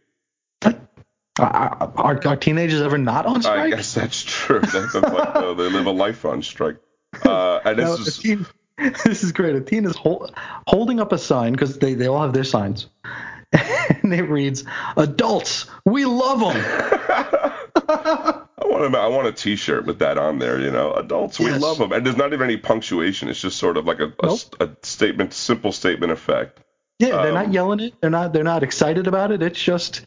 Are, are, teenagers ever not on strike? I guess that's true. That's like, uh, they live a life on strike. Uh, and this is this is great. A teen is hold, holding up a sign because they, they all have their signs, and it reads, "Adults, we love them." I want a, I want a T-shirt with that on there. You know, adults, we love them, and there's not even any punctuation. It's just sort of like a, nope. a, a statement, simple statement effect. Yeah, they're not um, yelling it. They're not. They're not excited about it. It's just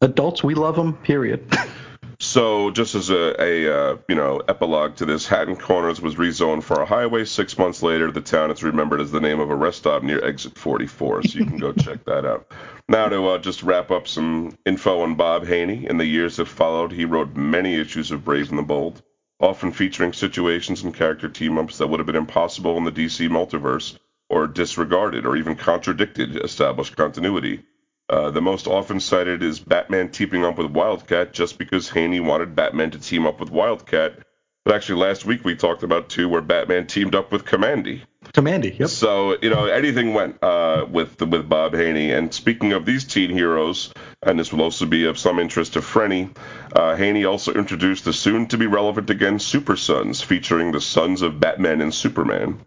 adults. We love them. Period. So, just as a, a uh, you know epilogue to this, Hatton Corners was rezoned for a highway. Six months later, the town is remembered as the name of a rest stop near Exit 44. So you can go check that out. Now to uh, just wrap up some info on Bob Haney. In the years that followed, he wrote many issues of Brave and the Bold, often featuring situations and character team-ups that would have been impossible in the DC multiverse, or disregarded, or even contradicted established continuity. Uh, the most often cited is Batman teaming up with Wildcat just because Haney wanted Batman to team up with Wildcat. But actually, last week we talked about two where Batman teamed up with Kamandi. Kamandi, yep. So you know anything went uh, with with Bob Haney. And speaking of these teen heroes, and this will also be of some interest to Frenny, uh, Haney also introduced the soon-to-be relevant again Super Sons, featuring the sons of Batman and Superman.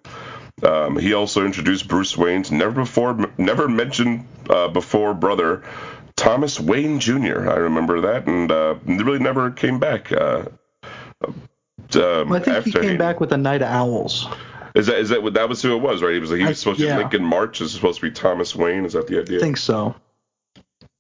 Um, he also introduced Bruce Wayne's never before never mentioned uh, before brother Thomas Wayne Jr. I remember that, and uh, really never came back. Uh, um, I think he came back with the Night of Owls. Is that is that what that was who it was, right? He was he was I, supposed to be Lincoln March. Is supposed to be Thomas Wayne? Is that the idea? I think so.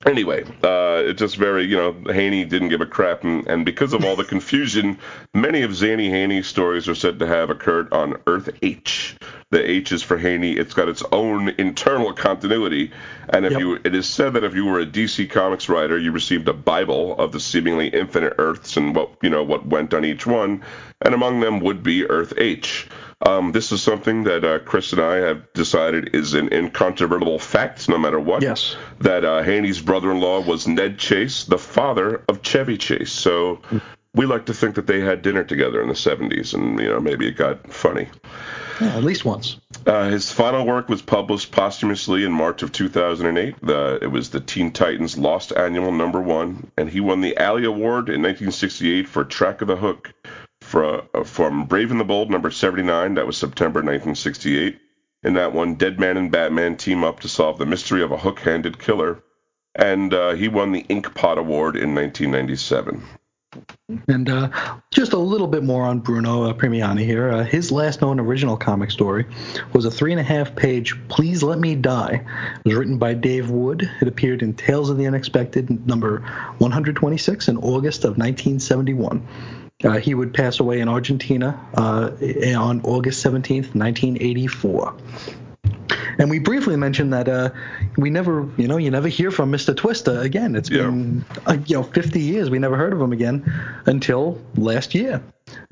Anyway, uh, it's just very, you know, Haney didn't give a crap, and, and because of all the confusion, many of Zanny Haney's stories are said to have occurred on Earth H. The H is for Haney. It's got its own internal continuity, and if yep. you, it is said that if you were a DC Comics writer, you received a Bible of the seemingly infinite Earths and what you know what went on each one, and among them would be Earth H. Um, this is something that uh, Chris and I have decided is an incontrovertible fact, no matter what. Yes. That uh, Haney's brother-in-law was Ned Chase, the father of Chevy Chase. So we like to think that they had dinner together in the 70s, and you know maybe it got funny. Yeah, at least once. Uh, his final work was published posthumously in March of 2008. The, it was the Teen Titans Lost Annual Number One, and he won the Alley Award in 1968 for Track of the Hook from, from Brave and the Bold, number 79. That was September 1968. In that one, Deadman and Batman team up to solve the mystery of a hook handed killer. And uh, he won the Inkpot Award in 1997. And uh, just a little bit more on Bruno uh, Premiani here. Uh, his last known original comic story was a three and a half page Please Let Me Die. It was written by Dave Wood. It appeared in Tales of the Unexpected, number 126, in August of 1971. Uh, he would pass away in Argentina uh, on August 17th, 1984. And we briefly mentioned that uh, we never, you know, you never hear from Mr. Twister again. It's yeah. been, uh, you know, 50 years. We never heard of him again until last year.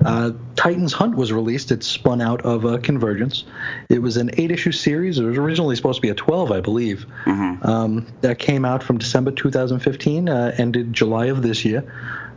Uh, Titans Hunt was released. It spun out of uh, Convergence. It was an eight-issue series. It was originally supposed to be a 12, I believe. Mm-hmm. Um, that came out from December 2015, uh, ended July of this year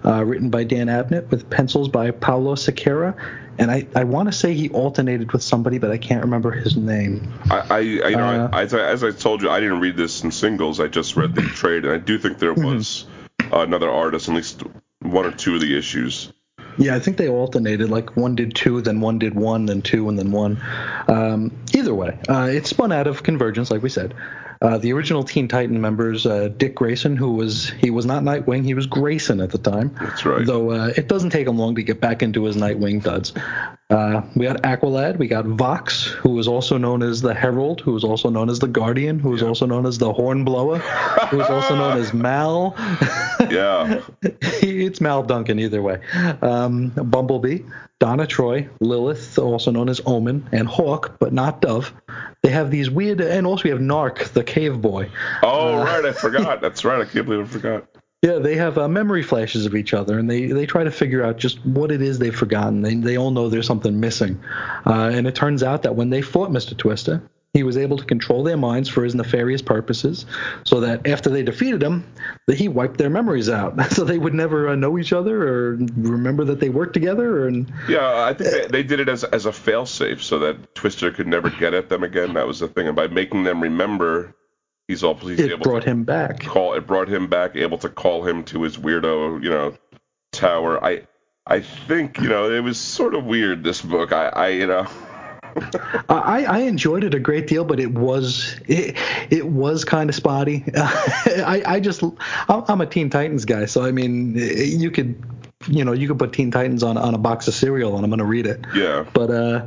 uh, written by Dan Abnett with pencils by Paulo Siqueira. And I, I want to say he alternated with somebody, but I can't remember his name. I, I you know, uh, I, as I told you, I didn't read this in singles. I just read the trade, and I do think there mm-hmm. was another artist, at least one or two of the issues. Yeah, I think they alternated. Like one did two, then one did one, then two, and then one. Um, either way, uh, it spun out of Convergence, like we said. Uh, the original Teen Titan members, uh, Dick Grayson, who was he was not Nightwing, he was Grayson at the time. That's right. Though uh, it doesn't take him long to get back into his Nightwing duds. Uh, we got Aqualad, we got Vox, who was also known as the Herald, who was also known as the Guardian, who was yeah. also known as the Hornblower, who was also known as Mal. yeah. it's Mal Duncan either way. Um, Bumblebee, Donna Troy, Lilith, also known as Omen, and Hawk, but not Dove. They have these weird, and also we have Gnarrk, the cave boy. Oh, uh, right, I forgot. That's right. I can't believe I forgot. Yeah, they have uh, memory flashes of each other, and they, they try to figure out just what it is they've forgotten. They, they all know there's something missing. Uh, and it turns out that when they fought Mr. Twister, he was able to control their minds for his nefarious purposes, so that after they defeated him, that he wiped their memories out, so they would never uh, know each other or remember that they worked together. And yeah, I think they, they did it as as a failsafe, so that Twister could never get at them again. That was the thing, and by making them remember, he's all he's it able brought to him back. Call it brought him back, able to call him to his weirdo, you know, tower. I I think you know it was sort of weird this book. I I you know. I, I enjoyed it a great deal, but it was it, it was kind of spotty. I, I just I'm a Teen Titans guy, so I mean you could you know you could put Teen Titans on on a box of cereal and I'm gonna read it. Yeah. But uh,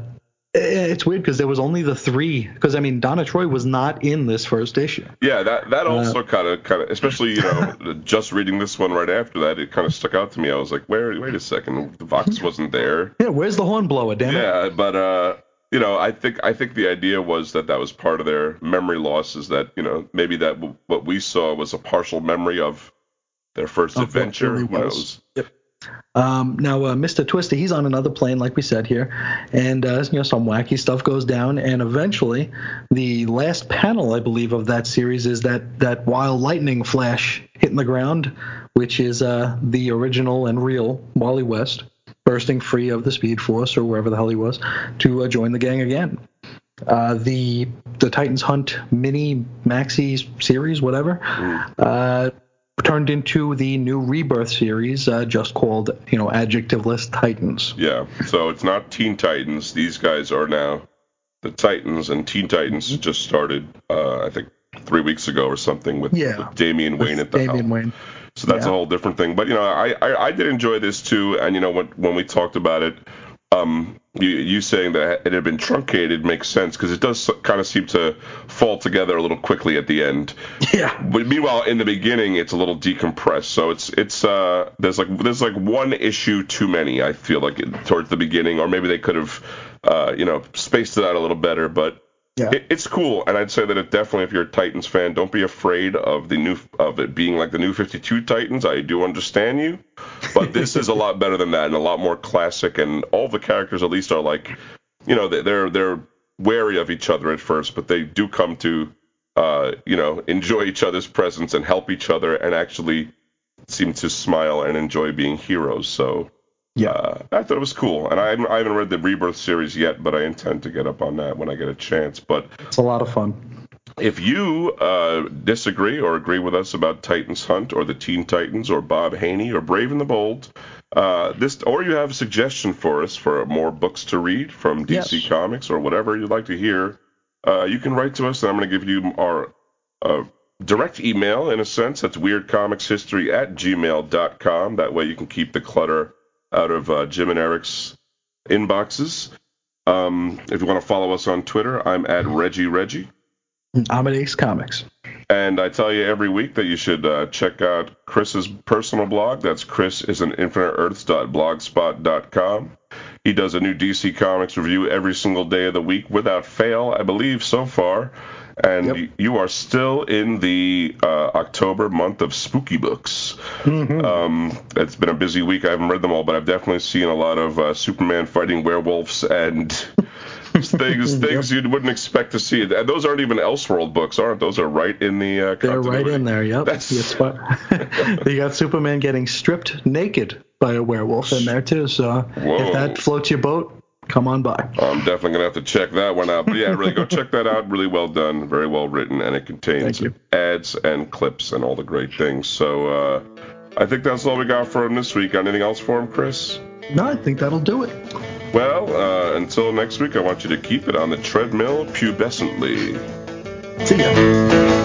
it's weird because there was only the three. Because I mean, Donna Troy was not in this first issue. Yeah, that that uh, also kind of kind of, especially you know, just reading this one right after that, it kind of stuck out to me. I was like, where? Wait a second, the Vox wasn't there. Yeah, where's the hornblower? Damn it. Yeah, but uh, you know, I think I think the idea was that that was part of their memory loss. Is that you know maybe that w- what we saw was a partial memory of their first adventure. Who knows? Yep. Um, now, uh, Mr. Twister, he's on another plane, like we said here, and uh, you know some wacky stuff goes down, and eventually, the last panel, I believe, of that series is that that wild lightning flash hitting the ground, which is uh, the original and real Wally West bursting free of the Speed Force or wherever the hell he was to uh, join the gang again. Uh, the the Titans Hunt mini maxi series, whatever, uh, turned into the new Rebirth series, uh, just called you know adjectiveless Titans. Yeah. So it's not Teen Titans. These guys are now the Titans, and Teen Titans just started, uh, I think, three weeks ago or something with, Yeah. with Damian Wayne at the Damian helm. Wayne. So that's a whole different thing. But you know, I, I I did enjoy this too. And you know, when when we talked about it, um, you, you saying that it had been truncated makes sense because it does kind of seem to fall together a little quickly at the end. Yeah. But meanwhile, in the beginning, it's a little decompressed. So it's it's uh there's like there's like one issue too many. I feel like it, towards the beginning, or maybe they could have uh you know spaced it out a little better. But Yeah. it, it's cool, and I'd say that it definitely, if you're a Titans fan, don't be afraid of the new of it being like the new 52 Titans. I do understand you, but this is a lot better than that and a lot more classic. And all the characters, at least, are like, you know, they- they're they're wary of each other at first, but they do come to, uh, you know, enjoy each other's presence and help each other, and actually seem to smile and enjoy being heroes. So. Yeah. I thought it was cool, and I haven't, I haven't read the Rebirth series yet, but I intend to get up on that when I get a chance. But It's a lot of fun. if you uh, disagree or agree with us about Titans Hunt or the Teen Titans or Bob Haney or Brave and the Bold, uh, this or you have a suggestion for us for more books to read from DC Yes. Comics or whatever you'd like to hear, uh, you can write to us, and I'm going to give you our uh, direct email in a sense. That's weirdcomicshistory at gmail.com. That way you can keep the clutter out of uh, Jim and Eric's inboxes. Um, if you want to follow us on Twitter, I'm at Reggie Reggie. I'm at Ace Comics. And I tell you every week that you should uh, check out Chris's personal blog. That's Chris is an infiniteearths.blogspot.com. He does a new DC Comics review every single day of the week without fail, I believe, so far. And Yep. you are still in the uh, October month of spooky books. Um, it's been a busy week. I haven't read them all, but I've definitely seen a lot of uh, Superman fighting werewolves and things things you wouldn't expect to see. And those aren't even Elseworld books, aren't those? Are right in the uh, They're right in there. Yep. That's- You got, you got Superman getting stripped naked by a werewolf in there too. So Whoa. if that floats your boat, come on by. I'm definitely gonna have to check that one out. But yeah, really go check that out. Really well done, very well written, and it contains ads and clips and all the great things. So uh, I think that's all we got for him this week. Got anything else for him, Chris? No, I think that'll do it. Well, uh, until next week, I want you to keep it on the treadmill pubescently. See ya.